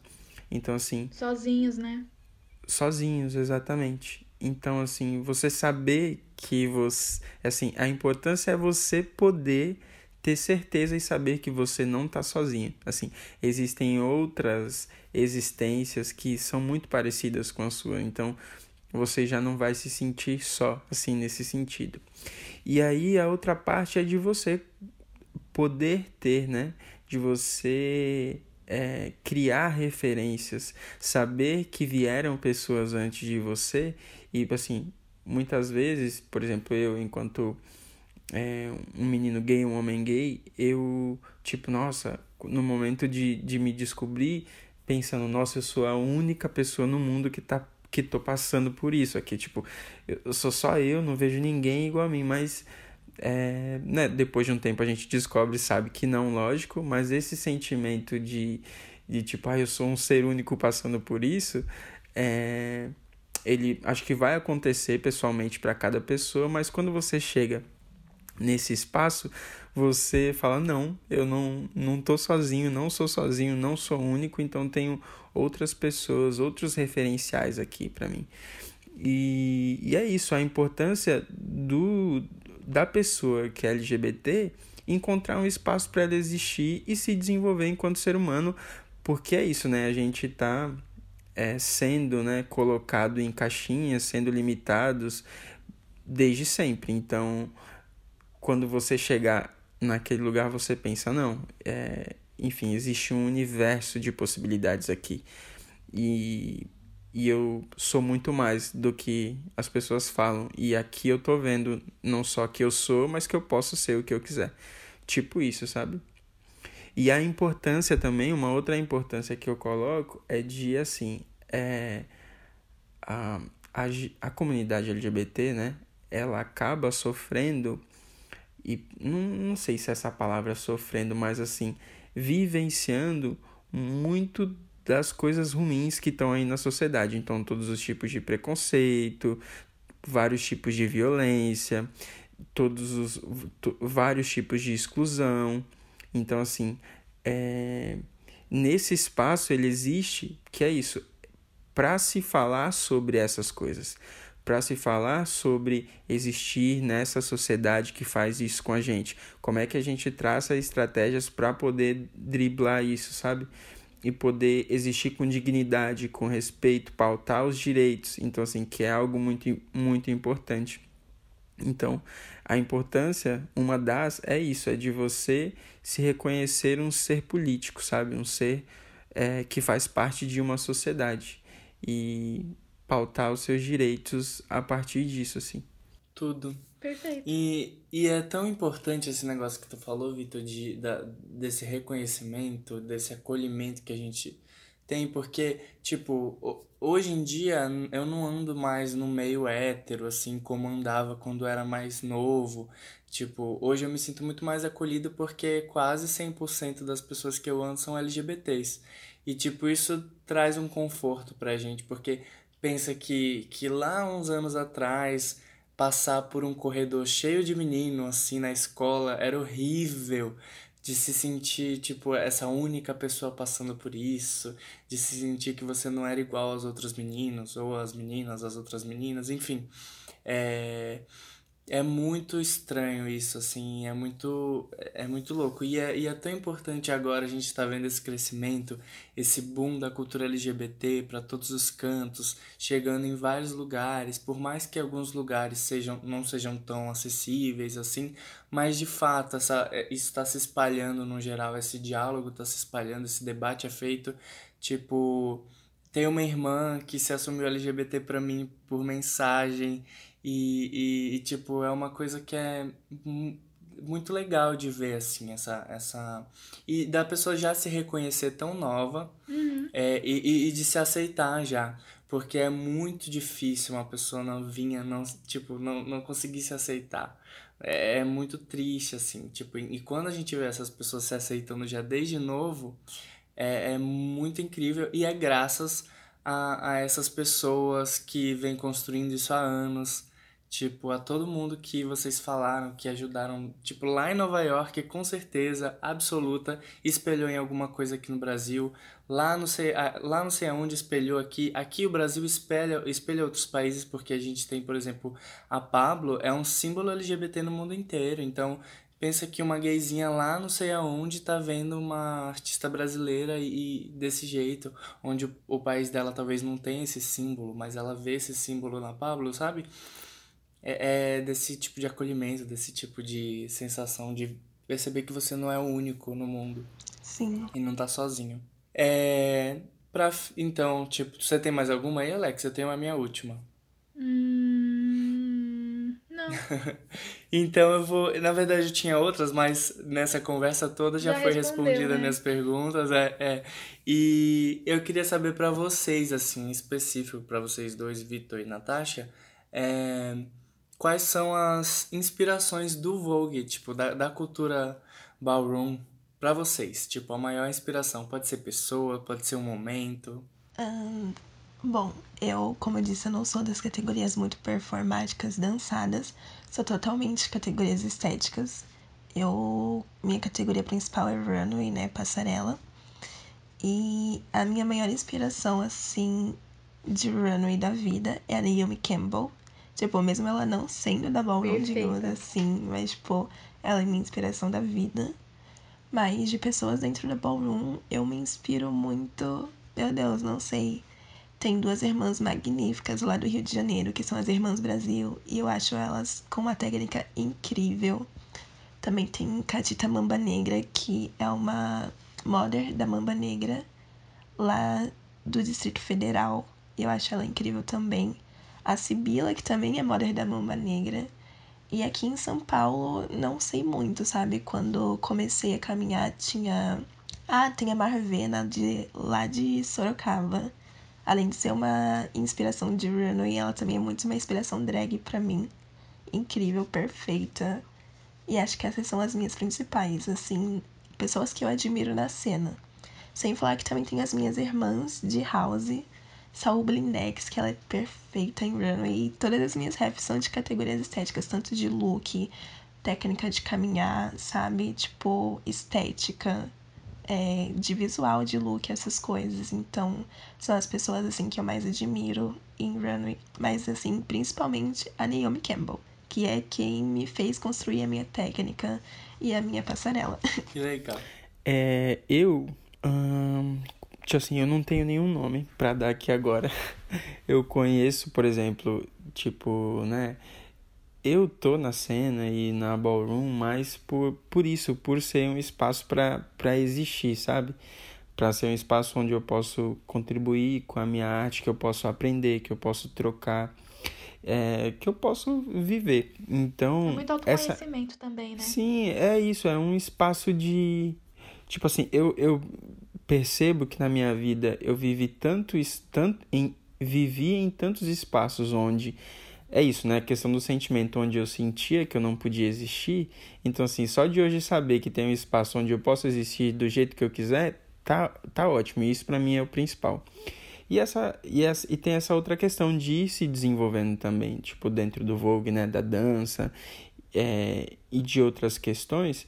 [SPEAKER 3] Então, assim.
[SPEAKER 1] Sozinhos, né?
[SPEAKER 3] Sozinhos, exatamente. Então, assim, você saber que você. Assim, a importância é você poder ter certeza e saber que você não está sozinho. Assim, existem outras existências que são muito parecidas com a sua. Então, você já não vai se sentir só, assim, nesse sentido. E aí a outra parte é de você poder ter, né? De você é, criar referências, saber que vieram pessoas antes de você. E, assim, muitas vezes, por exemplo, eu, enquanto é, um menino gay, um homem gay, eu, tipo, nossa, no momento de, de me descobrir, pensando, nossa, eu sou a única pessoa no mundo que tá que tô passando por isso aqui, tipo, eu sou só eu, não vejo ninguém igual a mim, mas é, né, depois de um tempo a gente descobre, sabe que não, lógico, mas esse sentimento de, de tipo, ah, eu sou um ser único passando por isso, é, ele acho que vai acontecer pessoalmente para cada pessoa, mas quando você chega nesse espaço, você fala: não, eu não, não tô sozinho, não sou sozinho, não sou único, então tenho outras pessoas, outros referenciais aqui para mim. E, e é isso, a importância do, da pessoa que é LGBT encontrar um espaço para ela existir e se desenvolver enquanto ser humano, porque é isso, né? A gente está é, sendo né, colocado em caixinhas, sendo limitados desde sempre. Então, quando você chegar naquele lugar, você pensa, não, é, enfim, existe um universo de possibilidades aqui. E e eu sou muito mais do que as pessoas falam. E aqui eu tô vendo não só que eu sou, mas que eu posso ser o que eu quiser. Tipo isso, sabe? E a importância também, uma outra importância que eu coloco é de assim, é, a, a, a comunidade LGBT, né? Ela acaba sofrendo, e não, não sei se essa palavra é sofrendo, mas assim, vivenciando muito das coisas ruins que estão aí na sociedade. Então, todos os tipos de preconceito, vários tipos de violência, todos os vários tipos de exclusão. Então, assim, é, nesse espaço ele existe, que é isso, para se falar sobre essas coisas, para se falar sobre existir nessa sociedade que faz isso com a gente. Como é que a gente traça estratégias para poder driblar isso, sabe? E poder existir com dignidade, com respeito, pautar os direitos. Então, assim, que é algo muito, muito importante. Então, a importância, uma das, é isso, é de você se reconhecer um ser político, sabe? Um ser é, que faz parte de uma sociedade e pautar os seus direitos a partir disso, assim.
[SPEAKER 2] Tudo.
[SPEAKER 1] Perfeito.
[SPEAKER 2] E, e é tão importante esse negócio que tu falou, Vitor, de, da, desse reconhecimento, desse acolhimento que a gente tem, porque, tipo, hoje em dia eu não ando mais no meio hétero, assim, como andava quando era mais novo. Tipo, hoje eu me sinto muito mais acolhido porque quase 100% das pessoas que eu ando são LGBTs. E, tipo, isso traz um conforto pra gente, porque pensa que, que lá uns anos atrás passar por um corredor cheio de menino assim na escola era horrível de se sentir tipo essa única pessoa passando por isso, de se sentir que você não era igual aos outros meninos ou às meninas, às outras meninas, enfim. É... é muito estranho isso, assim, é muito, é muito louco. E é, e é tão importante agora a gente estar tá vendo esse crescimento, esse boom da cultura LGBT para todos os cantos, chegando em vários lugares, por mais que alguns lugares sejam, não sejam tão acessíveis assim, mas de fato essa, é, isso está se espalhando no geral, esse diálogo está se espalhando, esse debate é feito, tipo. Tem uma irmã que se assumiu LGBT para mim por mensagem e, e, e, tipo, é uma coisa que é muito legal de ver, assim, essa... essa... E da pessoa já se reconhecer tão nova
[SPEAKER 1] uhum.
[SPEAKER 2] é, e, e de se aceitar já. Porque é muito difícil uma pessoa novinha não, tipo, não, não conseguir se aceitar. É, é muito triste, assim, tipo... E quando a gente vê essas pessoas se aceitando já desde novo, é, é muito incrível. E é graças a, a essas pessoas que vêm construindo isso há anos Tipo, a todo mundo que vocês falaram, que ajudaram, tipo, lá em Nova York, com certeza absoluta, espelhou em alguma coisa aqui no Brasil. Lá não sei, lá não sei aonde espelhou aqui. Aqui o Brasil espelha, espelha outros países, porque a gente tem, por exemplo, a Pablo, é um símbolo LGBT no mundo inteiro. Então, pensa que uma gayzinha lá não sei aonde tá vendo uma artista brasileira e, desse jeito, onde o, o país dela talvez não tenha esse símbolo, mas ela vê esse símbolo na Pablo, sabe? É, é desse tipo de acolhimento, desse tipo de sensação de perceber que você não é o único no mundo.
[SPEAKER 4] Sim.
[SPEAKER 2] E não tá sozinho. É. Pra, então, tipo, você tem mais alguma aí, Alex? Eu tenho a minha última.
[SPEAKER 1] Hum, não.
[SPEAKER 2] então eu vou. Na verdade, eu tinha outras, mas nessa conversa toda já, já foi respondida né? minhas perguntas. É, é. E eu queria saber para vocês, assim, específico para vocês dois, Vitor e Natasha. É quais são as inspirações do Vogue, tipo, da, da cultura ballroom para vocês? Tipo, a maior inspiração pode ser pessoa, pode ser um momento.
[SPEAKER 4] Um, bom, eu, como eu disse, eu não sou das categorias muito performáticas dançadas, sou totalmente categorias estéticas. Eu, minha categoria principal é runway, né, passarela. E a minha maior inspiração, assim, de runway da vida é a Naomi Campbell. Tipo, mesmo ela não sendo da ballroom, digamos assim, mas, tipo, ela é minha inspiração da vida. Mas de pessoas dentro da ballroom, eu me inspiro muito. Meu Deus, não sei. Tem duas irmãs magníficas lá do Rio de Janeiro, que são as Irmãs Brasil, e eu acho elas com uma técnica incrível. Também tem Catita Mamba Negra, que é uma modder da Mamba Negra lá do Distrito Federal. Eu acho ela incrível também a Sibila, que também é modder da Mamba Negra. E aqui em São Paulo, não sei muito, sabe? Quando comecei a caminhar, tinha. Ah, tem a Marvena de lá de Sorocaba. Além de ser uma inspiração de runway, ela também é muito uma inspiração drag para mim. Incrível, perfeita. E acho que essas são as minhas principais, assim, pessoas que eu admiro na cena. Sem falar que também tem as minhas irmãs de house, Saul Blindex, que ela é perfeita em runway. E todas as minhas refs são de categorias estéticas, tanto de look, técnica de caminhar, sabe? Tipo, estética, é, de visual, de look, essas coisas. Então, são as pessoas, assim, que eu mais admiro em runway. Mas, assim, principalmente a Naomi Campbell, que é quem me fez construir a minha técnica e a minha passarela.
[SPEAKER 2] Que legal.
[SPEAKER 3] É, eu, hum, Tipo assim, eu não tenho nenhum nome para dar aqui agora. Eu conheço, por exemplo, tipo, né? Eu tô na cena e na ballroom mais por, por isso, por ser um espaço para existir, sabe? Para ser um espaço onde eu posso contribuir com a minha arte, que eu posso aprender, que eu posso trocar, é, que eu posso viver. Então.
[SPEAKER 1] É muito autoconhecimento essa... também, né?
[SPEAKER 3] Sim, é isso. É um espaço de. Tipo assim, eu, eu percebo que na minha vida eu vivi tanto, tanto em, vivi em tantos espaços onde é isso, né? A questão do sentimento onde eu sentia que eu não podia existir. Então, assim, só de hoje saber que tem um espaço onde eu posso existir do jeito que eu quiser, tá, tá ótimo. E isso para mim é o principal. E, essa, e, essa, e tem essa outra questão de ir se desenvolvendo também, tipo, dentro do Vogue, né? Da dança é, e de outras questões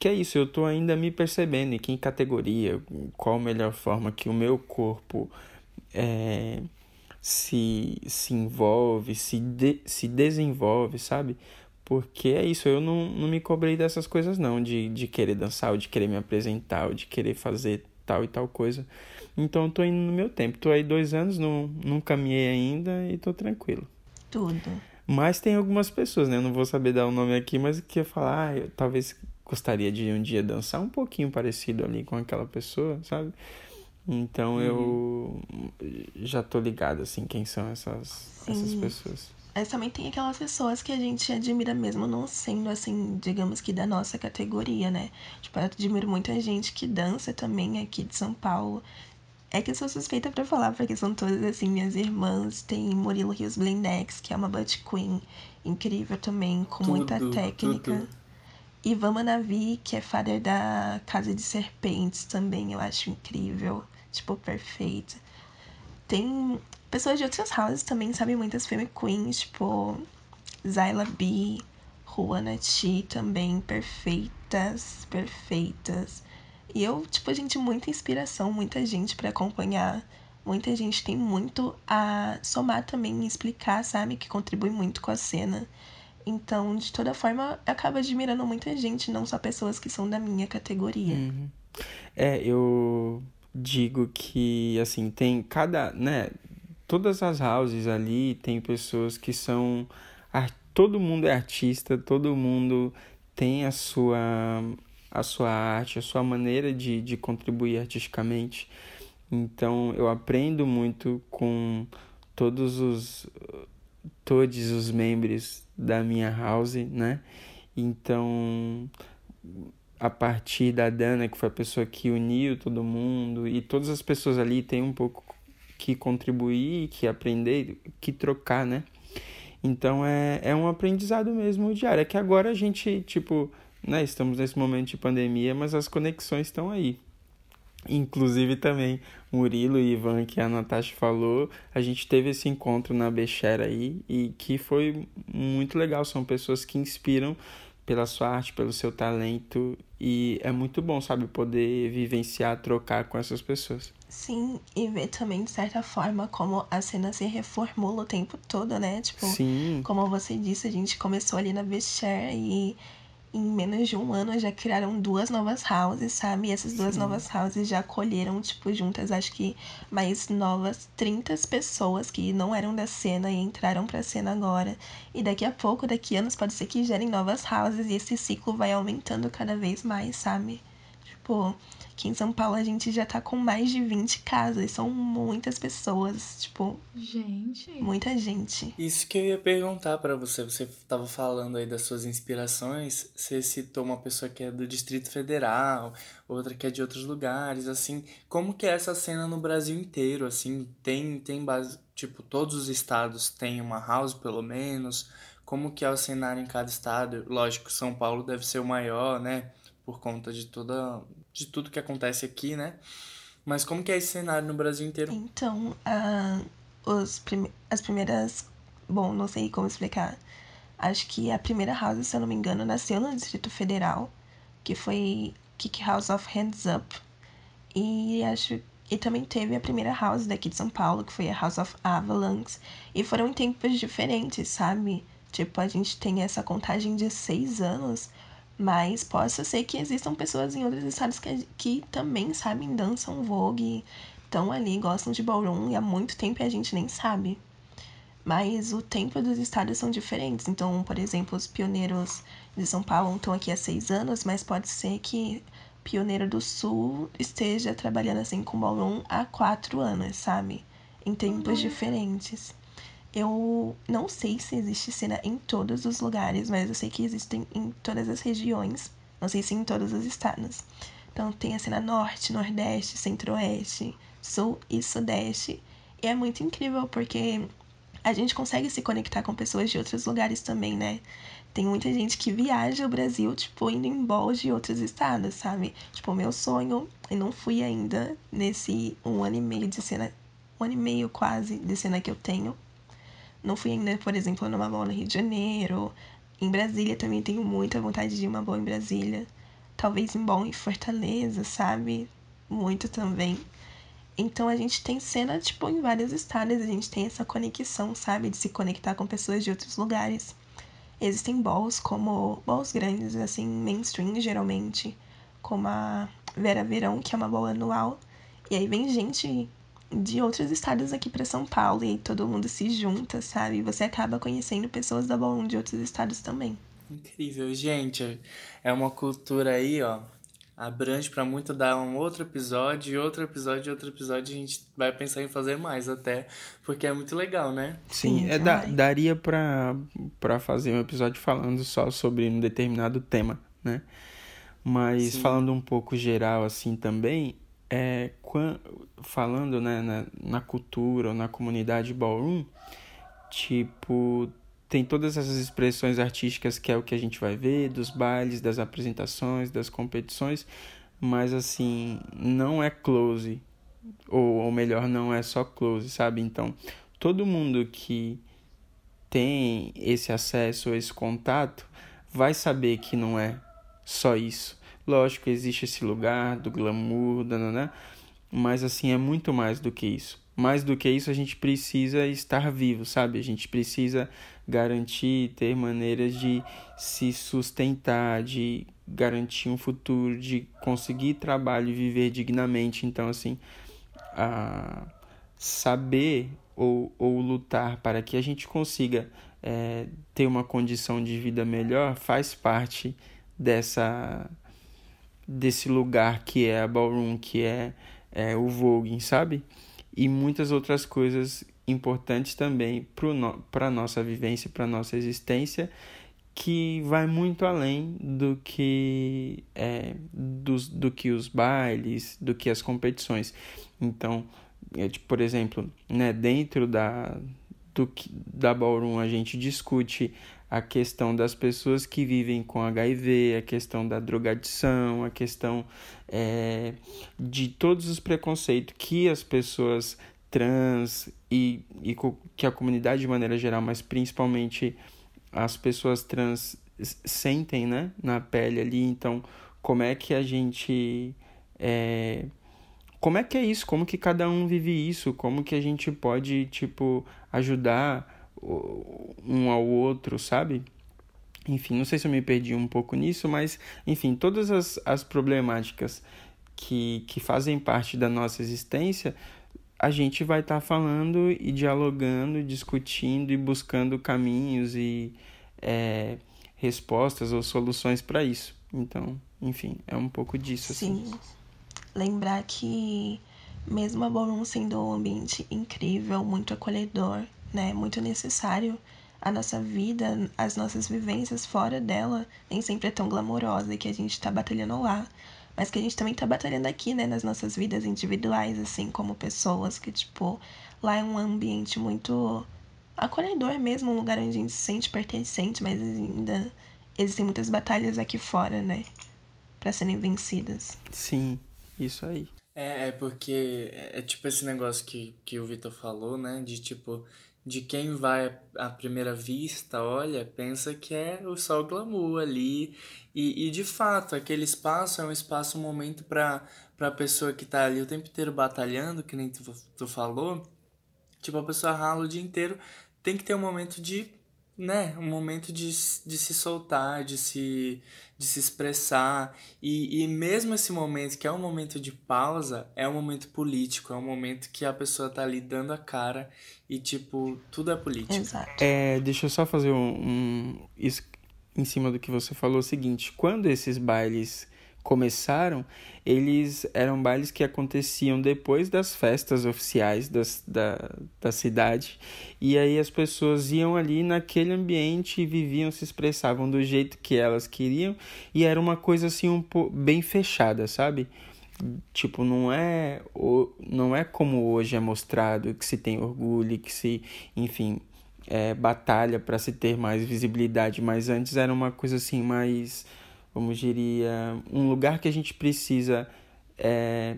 [SPEAKER 3] que é isso, eu estou ainda me percebendo em que categoria, qual a melhor forma que o meu corpo é, se, se envolve, se, de, se desenvolve, sabe? Porque é isso, eu não, não me cobrei dessas coisas não, de, de querer dançar, ou de querer me apresentar, ou de querer fazer tal e tal coisa. Então eu tô indo no meu tempo. Tô aí dois anos, não, não caminhei ainda e tô tranquilo.
[SPEAKER 4] Tudo.
[SPEAKER 3] Mas tem algumas pessoas, né? Eu não vou saber dar o nome aqui, mas que ia falar, ah, eu talvez gostaria de um dia dançar um pouquinho parecido ali com aquela pessoa, sabe? Então uhum. eu já tô ligado, assim, quem são essas, essas pessoas.
[SPEAKER 4] Mas também tem aquelas pessoas que a gente admira mesmo não sendo, assim, digamos que da nossa categoria, né? Tipo, eu admiro muita gente que dança também aqui de São Paulo. É que eu sou suspeita para falar, porque são todas, assim, minhas irmãs. Tem Murilo Rios Blindex, que é uma butt queen incrível também, com tudo, muita técnica. Tudo. E Vama Navi, que é father da Casa de Serpentes também, eu acho incrível. Tipo, perfeita. Tem pessoas de outras houses também, sabe? Muitas femme queens, tipo Zyla B, Juana T também, perfeitas, perfeitas. E eu, tipo, gente, muita inspiração, muita gente para acompanhar. Muita gente tem muito a somar também explicar, sabe? Que contribui muito com a cena. Então, de toda forma, acaba admirando muita gente, não só pessoas que são da minha categoria.
[SPEAKER 3] Uhum. É, eu digo que, assim, tem cada, né? Todas as houses ali tem pessoas que são. Todo mundo é artista, todo mundo tem a sua a sua arte, a sua maneira de, de contribuir artisticamente. Então eu aprendo muito com todos os todos os membros da minha house, né? Então a partir da Dana, que foi a pessoa que uniu todo mundo, e todas as pessoas ali têm um pouco que contribuir, que aprender, que trocar, né? Então é, é um aprendizado mesmo diário. É que agora a gente, tipo, né? Estamos nesse momento de pandemia, mas as conexões estão aí. Inclusive também Murilo e Ivan, que a Natasha falou, a gente teve esse encontro na Bechera aí e que foi muito legal. São pessoas que inspiram pela sua arte, pelo seu talento e é muito bom, sabe, poder vivenciar, trocar com essas pessoas.
[SPEAKER 4] Sim, e ver também, de certa forma, como a cena se reformula o tempo todo, né? Tipo,
[SPEAKER 3] Sim.
[SPEAKER 4] como você disse, a gente começou ali na Becher e em menos de um ano já criaram duas novas houses, sabe? E essas duas Sim. novas houses já acolheram, tipo, juntas, acho que mais novas 30 pessoas que não eram da cena e entraram pra cena agora. E daqui a pouco, daqui a anos, pode ser que gerem novas houses e esse ciclo vai aumentando cada vez mais, sabe? Tipo, Aqui em São Paulo a gente já tá com mais de 20 casas. São muitas pessoas, tipo.
[SPEAKER 1] Gente.
[SPEAKER 4] Muita gente.
[SPEAKER 2] Isso que eu ia perguntar para você. Você tava falando aí das suas inspirações. Você citou uma pessoa que é do Distrito Federal, outra que é de outros lugares, assim. Como que é essa cena no Brasil inteiro, assim? Tem, tem base. Tipo, todos os estados têm uma house, pelo menos. Como que é o cenário em cada estado? Lógico, São Paulo deve ser o maior, né? Por conta de toda de tudo que acontece aqui, né? Mas como que é esse cenário no Brasil inteiro?
[SPEAKER 4] Então, uh, os prime as primeiras... Bom, não sei como explicar. Acho que a primeira house, se eu não me engano, nasceu no Distrito Federal, que foi Kick House of Hands Up. E acho e também teve a primeira house daqui de São Paulo, que foi a House of Avalanche. E foram em tempos diferentes, sabe? Tipo, a gente tem essa contagem de seis anos, mas possa ser que existam pessoas em outros estados que, que também sabem, dançam vogue, estão ali, gostam de ballroom e há muito tempo a gente nem sabe. Mas o tempo dos estados são diferentes. Então, por exemplo, os pioneiros de São Paulo estão aqui há seis anos, mas pode ser que pioneiro do Sul esteja trabalhando assim com ballroom há quatro anos, sabe? Em tempos uhum. diferentes. Eu não sei se existe cena em todos os lugares, mas eu sei que existem em todas as regiões. Não sei se em todos os estados. Então tem a cena norte, nordeste, centro-oeste, sul e sudeste. E é muito incrível porque a gente consegue se conectar com pessoas de outros lugares também, né? Tem muita gente que viaja o Brasil, tipo, indo em balls de outros estados, sabe? Tipo, meu sonho, e não fui ainda nesse um ano e meio de cena, um ano e meio quase de cena que eu tenho, não fui ainda, por exemplo, numa bola no Rio de Janeiro. Em Brasília também tenho muita vontade de ir uma boa em Brasília. Talvez em bom em Fortaleza, sabe? Muito também. Então a gente tem cena, tipo, em vários estados, a gente tem essa conexão, sabe? De se conectar com pessoas de outros lugares. existem balls como balls grandes, assim, mainstream geralmente, como a Vera Verão, que é uma ball anual. E aí vem gente de outros estados aqui para São Paulo e todo mundo se junta, sabe? E você acaba conhecendo pessoas da Ballroom de outros estados também.
[SPEAKER 2] Incrível, gente. É uma cultura aí, ó, abrange para muito dar um outro episódio, e outro episódio, e outro episódio, a gente vai pensar em fazer mais até, porque é muito legal, né?
[SPEAKER 3] Sim, é, da, daria pra, pra fazer um episódio falando só sobre um determinado tema, né? Mas Sim. falando um pouco geral assim também, é, falando né, na, na cultura ou na comunidade ballroom, tipo, tem todas essas expressões artísticas que é o que a gente vai ver, dos bailes, das apresentações, das competições, mas assim, não é close, ou, ou melhor, não é só close, sabe? Então, todo mundo que tem esse acesso, esse contato, vai saber que não é só isso. Lógico, existe esse lugar do glamour, né? mas assim, é muito mais do que isso. Mais do que isso, a gente precisa estar vivo, sabe? A gente precisa garantir, ter maneiras de se sustentar, de garantir um futuro, de conseguir trabalho e viver dignamente. Então, assim, a saber ou, ou lutar para que a gente consiga é, ter uma condição de vida melhor faz parte dessa desse lugar que é a ballroom, que é, é o voguing, sabe? E muitas outras coisas importantes também para a nossa vivência, para a nossa existência, que vai muito além do que é, dos, do que os bailes, do que as competições. Então, é, tipo, por exemplo, né, dentro da, do, da Ballroom a gente discute a questão das pessoas que vivem com HIV, a questão da drogadição, a questão é, de todos os preconceitos que as pessoas trans e, e que a comunidade de maneira geral, mas principalmente as pessoas trans sentem né, na pele ali. Então, como é que a gente. É, como é que é isso? Como que cada um vive isso? Como que a gente pode, tipo, ajudar um ao outro, sabe? Enfim, não sei se eu me perdi um pouco nisso, mas, enfim, todas as, as problemáticas que, que fazem parte da nossa existência a gente vai estar tá falando e dialogando, discutindo e buscando caminhos e é, respostas ou soluções para isso. Então, enfim, é um pouco disso.
[SPEAKER 4] Sim. Assim. Lembrar que, mesmo a Ballroom sendo um ambiente incrível, muito acolhedor, né, muito necessário, a nossa vida, as nossas vivências fora dela nem sempre é tão glamourosa que a gente está batalhando lá mas que a gente também tá batalhando aqui, né, nas nossas vidas individuais, assim, como pessoas, que, tipo, lá é um ambiente muito acolhedor mesmo, um lugar onde a gente se sente pertencente, mas ainda existem muitas batalhas aqui fora, né, para serem vencidas.
[SPEAKER 3] Sim, isso aí.
[SPEAKER 2] É, é porque é, é tipo esse negócio que, que o Vitor falou, né, de tipo de quem vai à primeira vista, olha, pensa que é o sol glamour ali. E, e de fato, aquele espaço é um espaço, um momento para a pessoa que está ali o tempo inteiro batalhando, que nem tu, tu falou. Tipo, a pessoa rala o dia inteiro, tem que ter um momento de né, um momento de, de se soltar, de se, de se expressar. E, e mesmo esse momento, que é um momento de pausa, é um momento político, é um momento que a pessoa tá ali dando a cara e, tipo, tudo é político.
[SPEAKER 4] Exato.
[SPEAKER 3] É, deixa eu só fazer um, um. Isso em cima do que você falou, o seguinte: quando esses bailes começaram, eles eram bailes que aconteciam depois das festas oficiais das, da, da cidade. E aí as pessoas iam ali naquele ambiente e viviam, se expressavam do jeito que elas queriam. E era uma coisa assim um bem fechada, sabe? Tipo, não é, não é como hoje é mostrado que se tem orgulho, que se, enfim, é, batalha para se ter mais visibilidade, mas antes era uma coisa assim mais como diria, um lugar que a gente precisa é,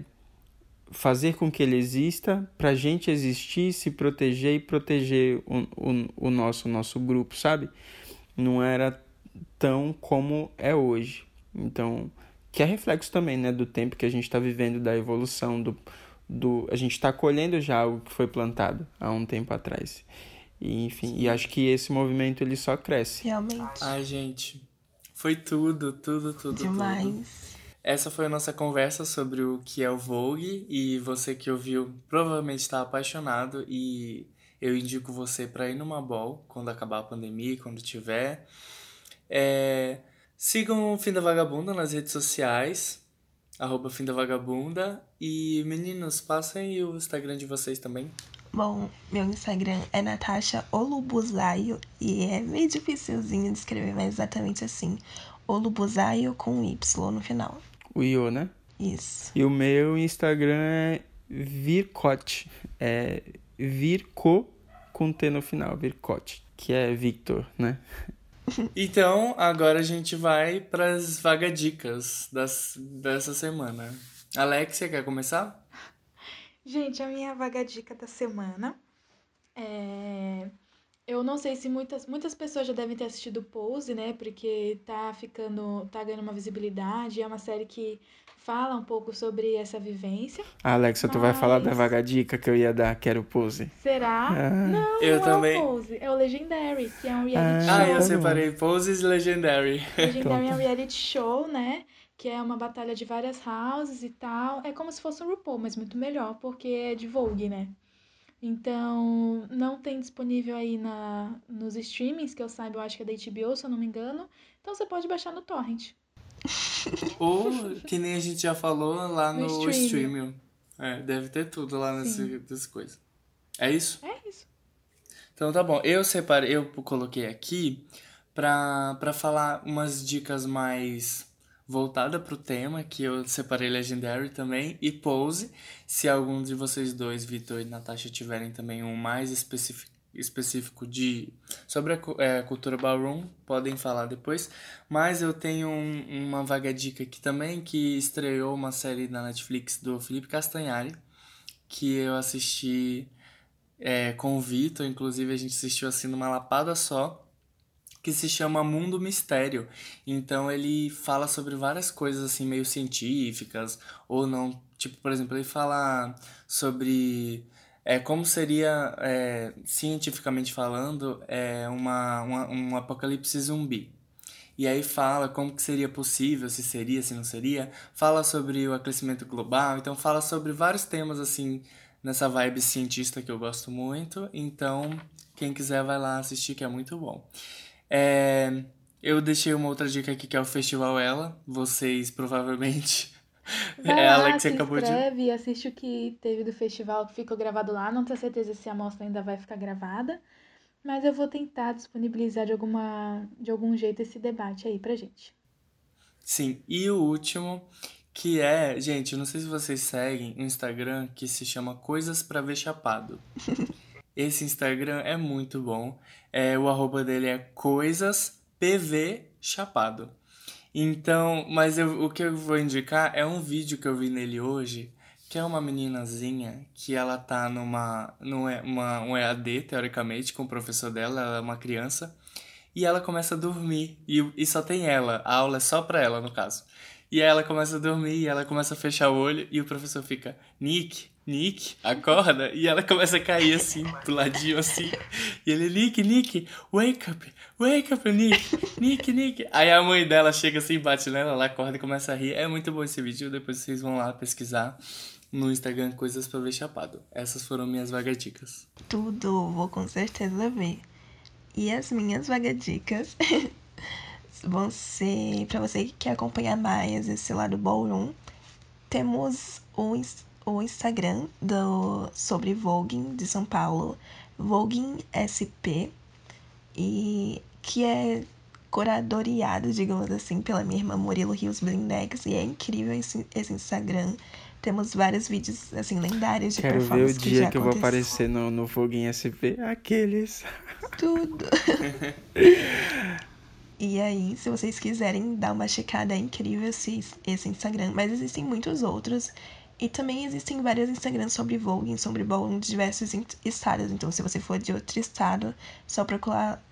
[SPEAKER 3] fazer com que ele exista para a gente existir, se proteger e proteger o, o, o nosso, o nosso grupo, sabe? Não era tão como é hoje. Então, que é reflexo também né, do tempo que a gente está vivendo, da evolução, do, do a gente está colhendo já algo que foi plantado há um tempo atrás. E, enfim, e acho que esse movimento ele só cresce.
[SPEAKER 4] Realmente.
[SPEAKER 2] Ai, gente, foi tudo, tudo, tudo, tudo.
[SPEAKER 4] Demais.
[SPEAKER 2] Essa foi a nossa conversa sobre o que é o Vogue e você que ouviu provavelmente está apaixonado e eu indico você para ir numa ball quando acabar a pandemia, quando tiver. É, sigam o Fim da Vagabunda nas redes sociais, arroba Fim da Vagabunda. E meninos, passem o Instagram de vocês também.
[SPEAKER 4] Bom, meu Instagram é Natasha Olubuzaio e é meio dificilzinho de escrever, mas exatamente assim. Olubuzaio com Y no final.
[SPEAKER 3] O Io, né?
[SPEAKER 4] Isso.
[SPEAKER 3] E o meu Instagram é Vircote. É Virco com T no final, Vircote. Que é Victor, né?
[SPEAKER 2] Então, agora a gente vai para as vagadicas das, dessa semana. Alexia, quer começar?
[SPEAKER 1] Gente, a minha vaga dica da semana é. Eu não sei se muitas, muitas pessoas já devem ter assistido Pose, né? Porque tá ficando. tá ganhando uma visibilidade. É uma série que fala um pouco sobre essa vivência.
[SPEAKER 3] Alexa, tu vai falar da
[SPEAKER 1] Mas-
[SPEAKER 3] vaga dica que eu ia dar, quero pose.
[SPEAKER 1] Será?
[SPEAKER 3] Ah.
[SPEAKER 1] Não,
[SPEAKER 2] Eu
[SPEAKER 1] não
[SPEAKER 2] também.
[SPEAKER 1] é o Pose, é o Legendary, que é um reality
[SPEAKER 3] Ah,
[SPEAKER 2] Ah,
[SPEAKER 1] show.
[SPEAKER 2] eu
[SPEAKER 3] tá bom.
[SPEAKER 2] separei Poses Legendary.
[SPEAKER 1] Legendary é um reality show, né? Que é uma batalha de várias houses e tal. É como se fosse um RuPaul, mas muito melhor, porque é de Vogue, né? Então, não tem disponível aí na, nos streamings, que eu saiba, eu acho que é da HBO, se eu não me engano. Então você pode baixar no Torrent.
[SPEAKER 2] Ou, que nem a gente já falou lá
[SPEAKER 1] No
[SPEAKER 2] no.
[SPEAKER 1] Streamio.
[SPEAKER 2] É, deve ter tudo lá nesse, nessas coisas. É isso?
[SPEAKER 1] É isso.
[SPEAKER 2] Então tá bom. Eu separei, eu coloquei aqui pra, pra falar umas dicas mais voltada pro tema, que eu separei Legendary também, e Pose. Se algum de vocês dois, Vitor e Natasha, tiverem também um mais específico, específico de sobre a é, cultura ballroom, podem falar depois. Mas eu tenho um- uma vaga dica aqui também, que estreou uma série na Netflix do Felipe Castanhari, que eu assisti é, com o Vitor, inclusive a gente assistiu assim numa lapada só, que se chama Mundo Mistério. Então ele fala sobre várias coisas assim meio científicas ou não, tipo, por exemplo, ele fala sobre é, como seria é, cientificamente falando é, uma, uma, um apocalipse zumbi. E aí fala como que seria possível, se seria, se não seria. Fala sobre o aquecimento global, então fala sobre vários temas assim nessa vibe cientista que eu gosto muito. Então, quem quiser vai lá assistir que é muito bom. É, eu deixei uma outra dica aqui que é o Festival Ela. Vocês provavelmente.
[SPEAKER 1] Vai
[SPEAKER 2] é,
[SPEAKER 1] lá,
[SPEAKER 2] Alex
[SPEAKER 1] se
[SPEAKER 2] acabou de.
[SPEAKER 1] inscreve e assiste o que teve do festival que ficou gravado lá. Não tenho certeza se a amostra ainda vai ficar gravada. Mas eu vou tentar disponibilizar de, alguma, de algum jeito esse debate aí pra gente.
[SPEAKER 2] Sim, e o último, que é, gente, não sei se vocês seguem um Instagram que se chama Coisas Pra Ver Chapado. Esse Instagram é muito bom. É, o arroba dele é Coisas PV Chapado. Então, mas eu- o que eu vou indicar é um vídeo que eu vi nele hoje, que é uma meninazinha que ela tá numa, numa uma, um EAD, teoricamente, com o professor dela, ela é uma criança, e ela começa a dormir, e, e só tem ela, a aula é só pra ela, no caso. E aí ela começa a dormir, e ela começa a fechar o olho, e o professor fica, Nick, Nick, acorda, e ela começa a cair assim, pro ladinho assim, e ele, Nick, Nick, wake up, wake up, Nick, Nick, Nick. Aí a mãe dela chega assim, bate nela, ela acorda e começa a rir. É muito bom esse vídeo, depois vocês vão lá pesquisar no Instagram Coisas Pra Ver Chapado. Essas foram minhas vagadicas.
[SPEAKER 4] Tudo, vou com certeza ver. E as minhas vagadicas vão ser para você que quer acompanhar mais esse lado ballroom. Temos o, ins- o Instagram do sobre Voguing de São Paulo, Voguing SP, e que é curadoreado, digamos assim, pela minha irmã Murilo Rios Blindex, e é incrível esse, esse Instagram. Temos vários vídeos assim lendários de
[SPEAKER 3] Quero ver o
[SPEAKER 4] performance que
[SPEAKER 3] dia
[SPEAKER 4] já
[SPEAKER 3] que eu vou aparecer no, no Foguinho SP. Aqueles.
[SPEAKER 4] Tudo. e aí, se vocês quiserem dar uma checada, é incrível esse, esse Instagram. Mas existem muitos outros. E também existem vários Instagrams sobre Vogue, sobre ballroom de diversos estados. Então, se você for de outro estado, só procurar,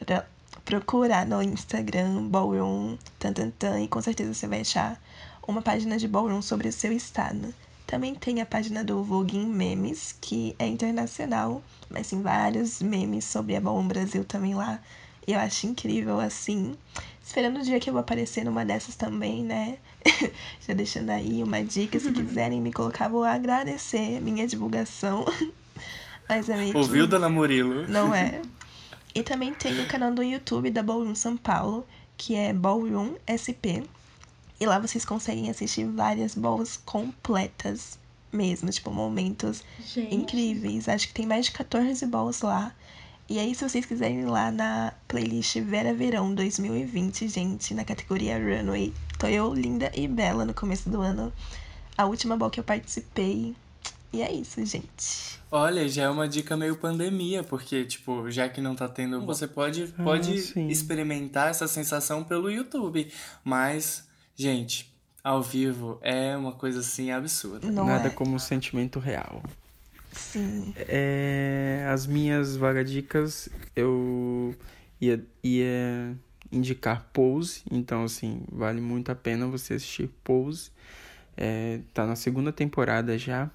[SPEAKER 4] procurar no Instagram ballroom tan, tan, tan, e com certeza você vai achar uma página de ballroom sobre o seu estado. Também tem a página do Vogue em Memes, que é internacional, mas tem vários memes sobre a Bom Brasil também lá. E eu acho incrível, assim. Esperando o dia que eu vou aparecer numa dessas também, né? Já deixando aí uma dica, se quiserem me colocar, vou agradecer minha divulgação. Mas é meio
[SPEAKER 2] Ouviu,
[SPEAKER 4] que...
[SPEAKER 2] dona Murilo?
[SPEAKER 4] Não é. E também tem o canal do YouTube da Ballroom São Paulo, que é Ballroom SP. E lá vocês conseguem assistir várias balls completas mesmo, tipo, momentos
[SPEAKER 1] Gente.
[SPEAKER 4] incríveis. Acho que tem mais de 14 balls lá. E aí, se vocês quiserem ir lá na playlist Vera Verão 2020, gente, na categoria Runway, tô eu, linda e bela no começo do ano. A última ball que eu participei. E é isso, gente.
[SPEAKER 2] Olha, já é uma dica meio pandemia, porque, tipo, já que não tá tendo, você pode, pode
[SPEAKER 3] sim.
[SPEAKER 2] experimentar essa sensação pelo YouTube. Mas, gente, ao vivo é uma coisa assim absurda.
[SPEAKER 4] Não
[SPEAKER 3] Nada
[SPEAKER 4] é?
[SPEAKER 3] como um sentimento real.
[SPEAKER 4] Sim.
[SPEAKER 3] É, as minhas vagadicas eu ia, ia indicar Pose, então assim, vale muito a pena você assistir Pose. É, tá na segunda temporada já.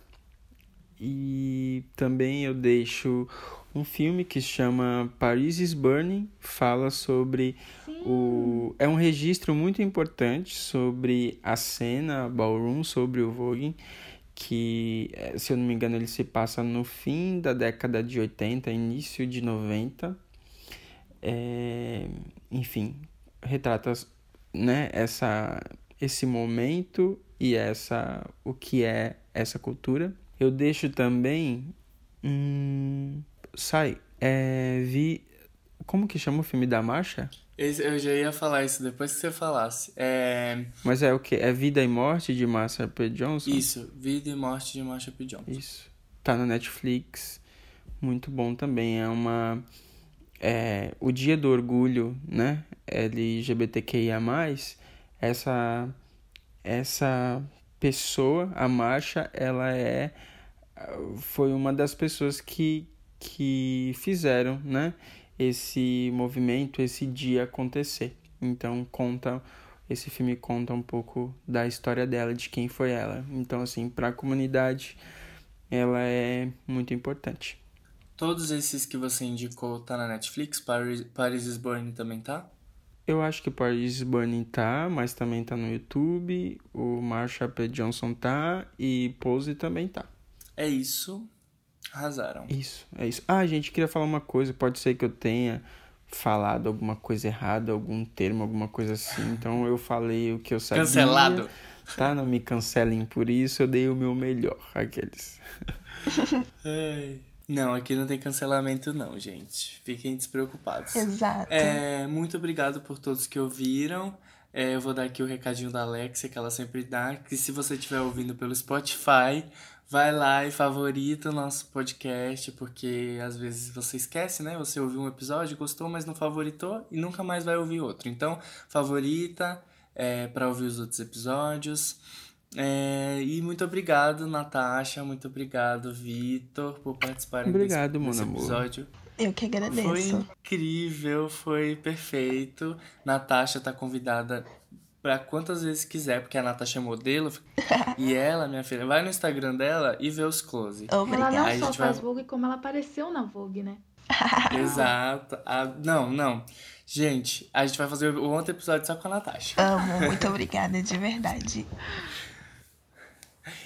[SPEAKER 3] E também eu deixo um filme que se chama Paris is Burning, fala sobre o é um registro muito importante sobre a cena ballroom, sobre o voguing, que eh, se eu não me engano ele se passa no fim da década de 80, início de 90. É, enfim, retrata né, essa esse momento e essa o que é essa cultura. Eu deixo também hum, sai é, vi como que chama o filme da marcha?
[SPEAKER 2] Eu já ia falar isso depois que você falasse. É.
[SPEAKER 3] Mas é o que? É Vida e Morte de Marsha P. Johnson?
[SPEAKER 2] Isso, Vida e Morte de Marsha P. Johnson.
[SPEAKER 3] Isso. Tá na Netflix. Muito bom também. É uma. É, o Dia do Orgulho, né? LGBTQIA. Essa. Essa pessoa, a Marcha, ela é. Foi uma das pessoas que, que fizeram, né? Esse movimento, esse dia acontecer. Então, conta. Esse filme conta um pouco da história dela, de quem foi ela. Então, assim, para a comunidade, ela é muito importante.
[SPEAKER 2] Todos esses que você indicou tá na Netflix? Paris, Paris is Burning também tá?
[SPEAKER 3] Eu acho que Paris is Burning tá, mas também tá no YouTube. O Marsha P. Johnson tá e Pose também tá.
[SPEAKER 2] É isso. Arrasaram.
[SPEAKER 3] Isso, é isso. Ah, gente, queria falar uma coisa. Pode ser que eu tenha falado alguma coisa errada, algum termo, alguma coisa assim. Então eu falei o que eu sabia.
[SPEAKER 2] Cancelado.
[SPEAKER 3] Tá? Não me cancelem por isso. Eu dei o meu melhor. Aqueles.
[SPEAKER 2] Ai. Não, aqui não tem cancelamento não, gente. Fiquem despreocupados.
[SPEAKER 4] Exato.
[SPEAKER 2] É, muito obrigado por todos que ouviram. É, eu vou dar aqui o recadinho da Alexia, que ela sempre dá, que se você estiver ouvindo pelo Spotify, vai lá e favorita o nosso podcast, porque às vezes você esquece, né? Você ouviu um episódio, gostou, mas não favoritou e nunca mais vai ouvir outro. Então, favorita é, para ouvir os outros episódios. É, e muito obrigado, Natasha. Muito obrigado, Vitor, por participarem
[SPEAKER 3] Obrigado,
[SPEAKER 2] desse, desse episódio.
[SPEAKER 4] Eu que
[SPEAKER 2] Foi
[SPEAKER 4] agradeço.
[SPEAKER 2] incrível, foi perfeito. Natasha tá convidada pra quantas vezes quiser, porque a Natasha é modelo. e ela, minha filha, vai no Instagram dela e vê os close.
[SPEAKER 1] Ela
[SPEAKER 4] Obrigada.
[SPEAKER 1] não
[SPEAKER 2] Aí a
[SPEAKER 1] só
[SPEAKER 2] gente
[SPEAKER 1] faz
[SPEAKER 2] vai-
[SPEAKER 1] Vogue, como ela apareceu na Vogue, né?
[SPEAKER 2] Exato. Ah, não, não. Gente, a gente vai fazer o outro episódio só com a Natasha.
[SPEAKER 4] Amo, muito obrigada, de verdade.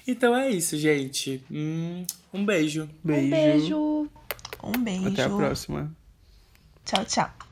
[SPEAKER 2] Então é isso, gente. Hum, um beijo.
[SPEAKER 3] Beijo.
[SPEAKER 1] Um beijo!
[SPEAKER 4] Um beijo.
[SPEAKER 3] Até a próxima.
[SPEAKER 4] Tchau, tchau.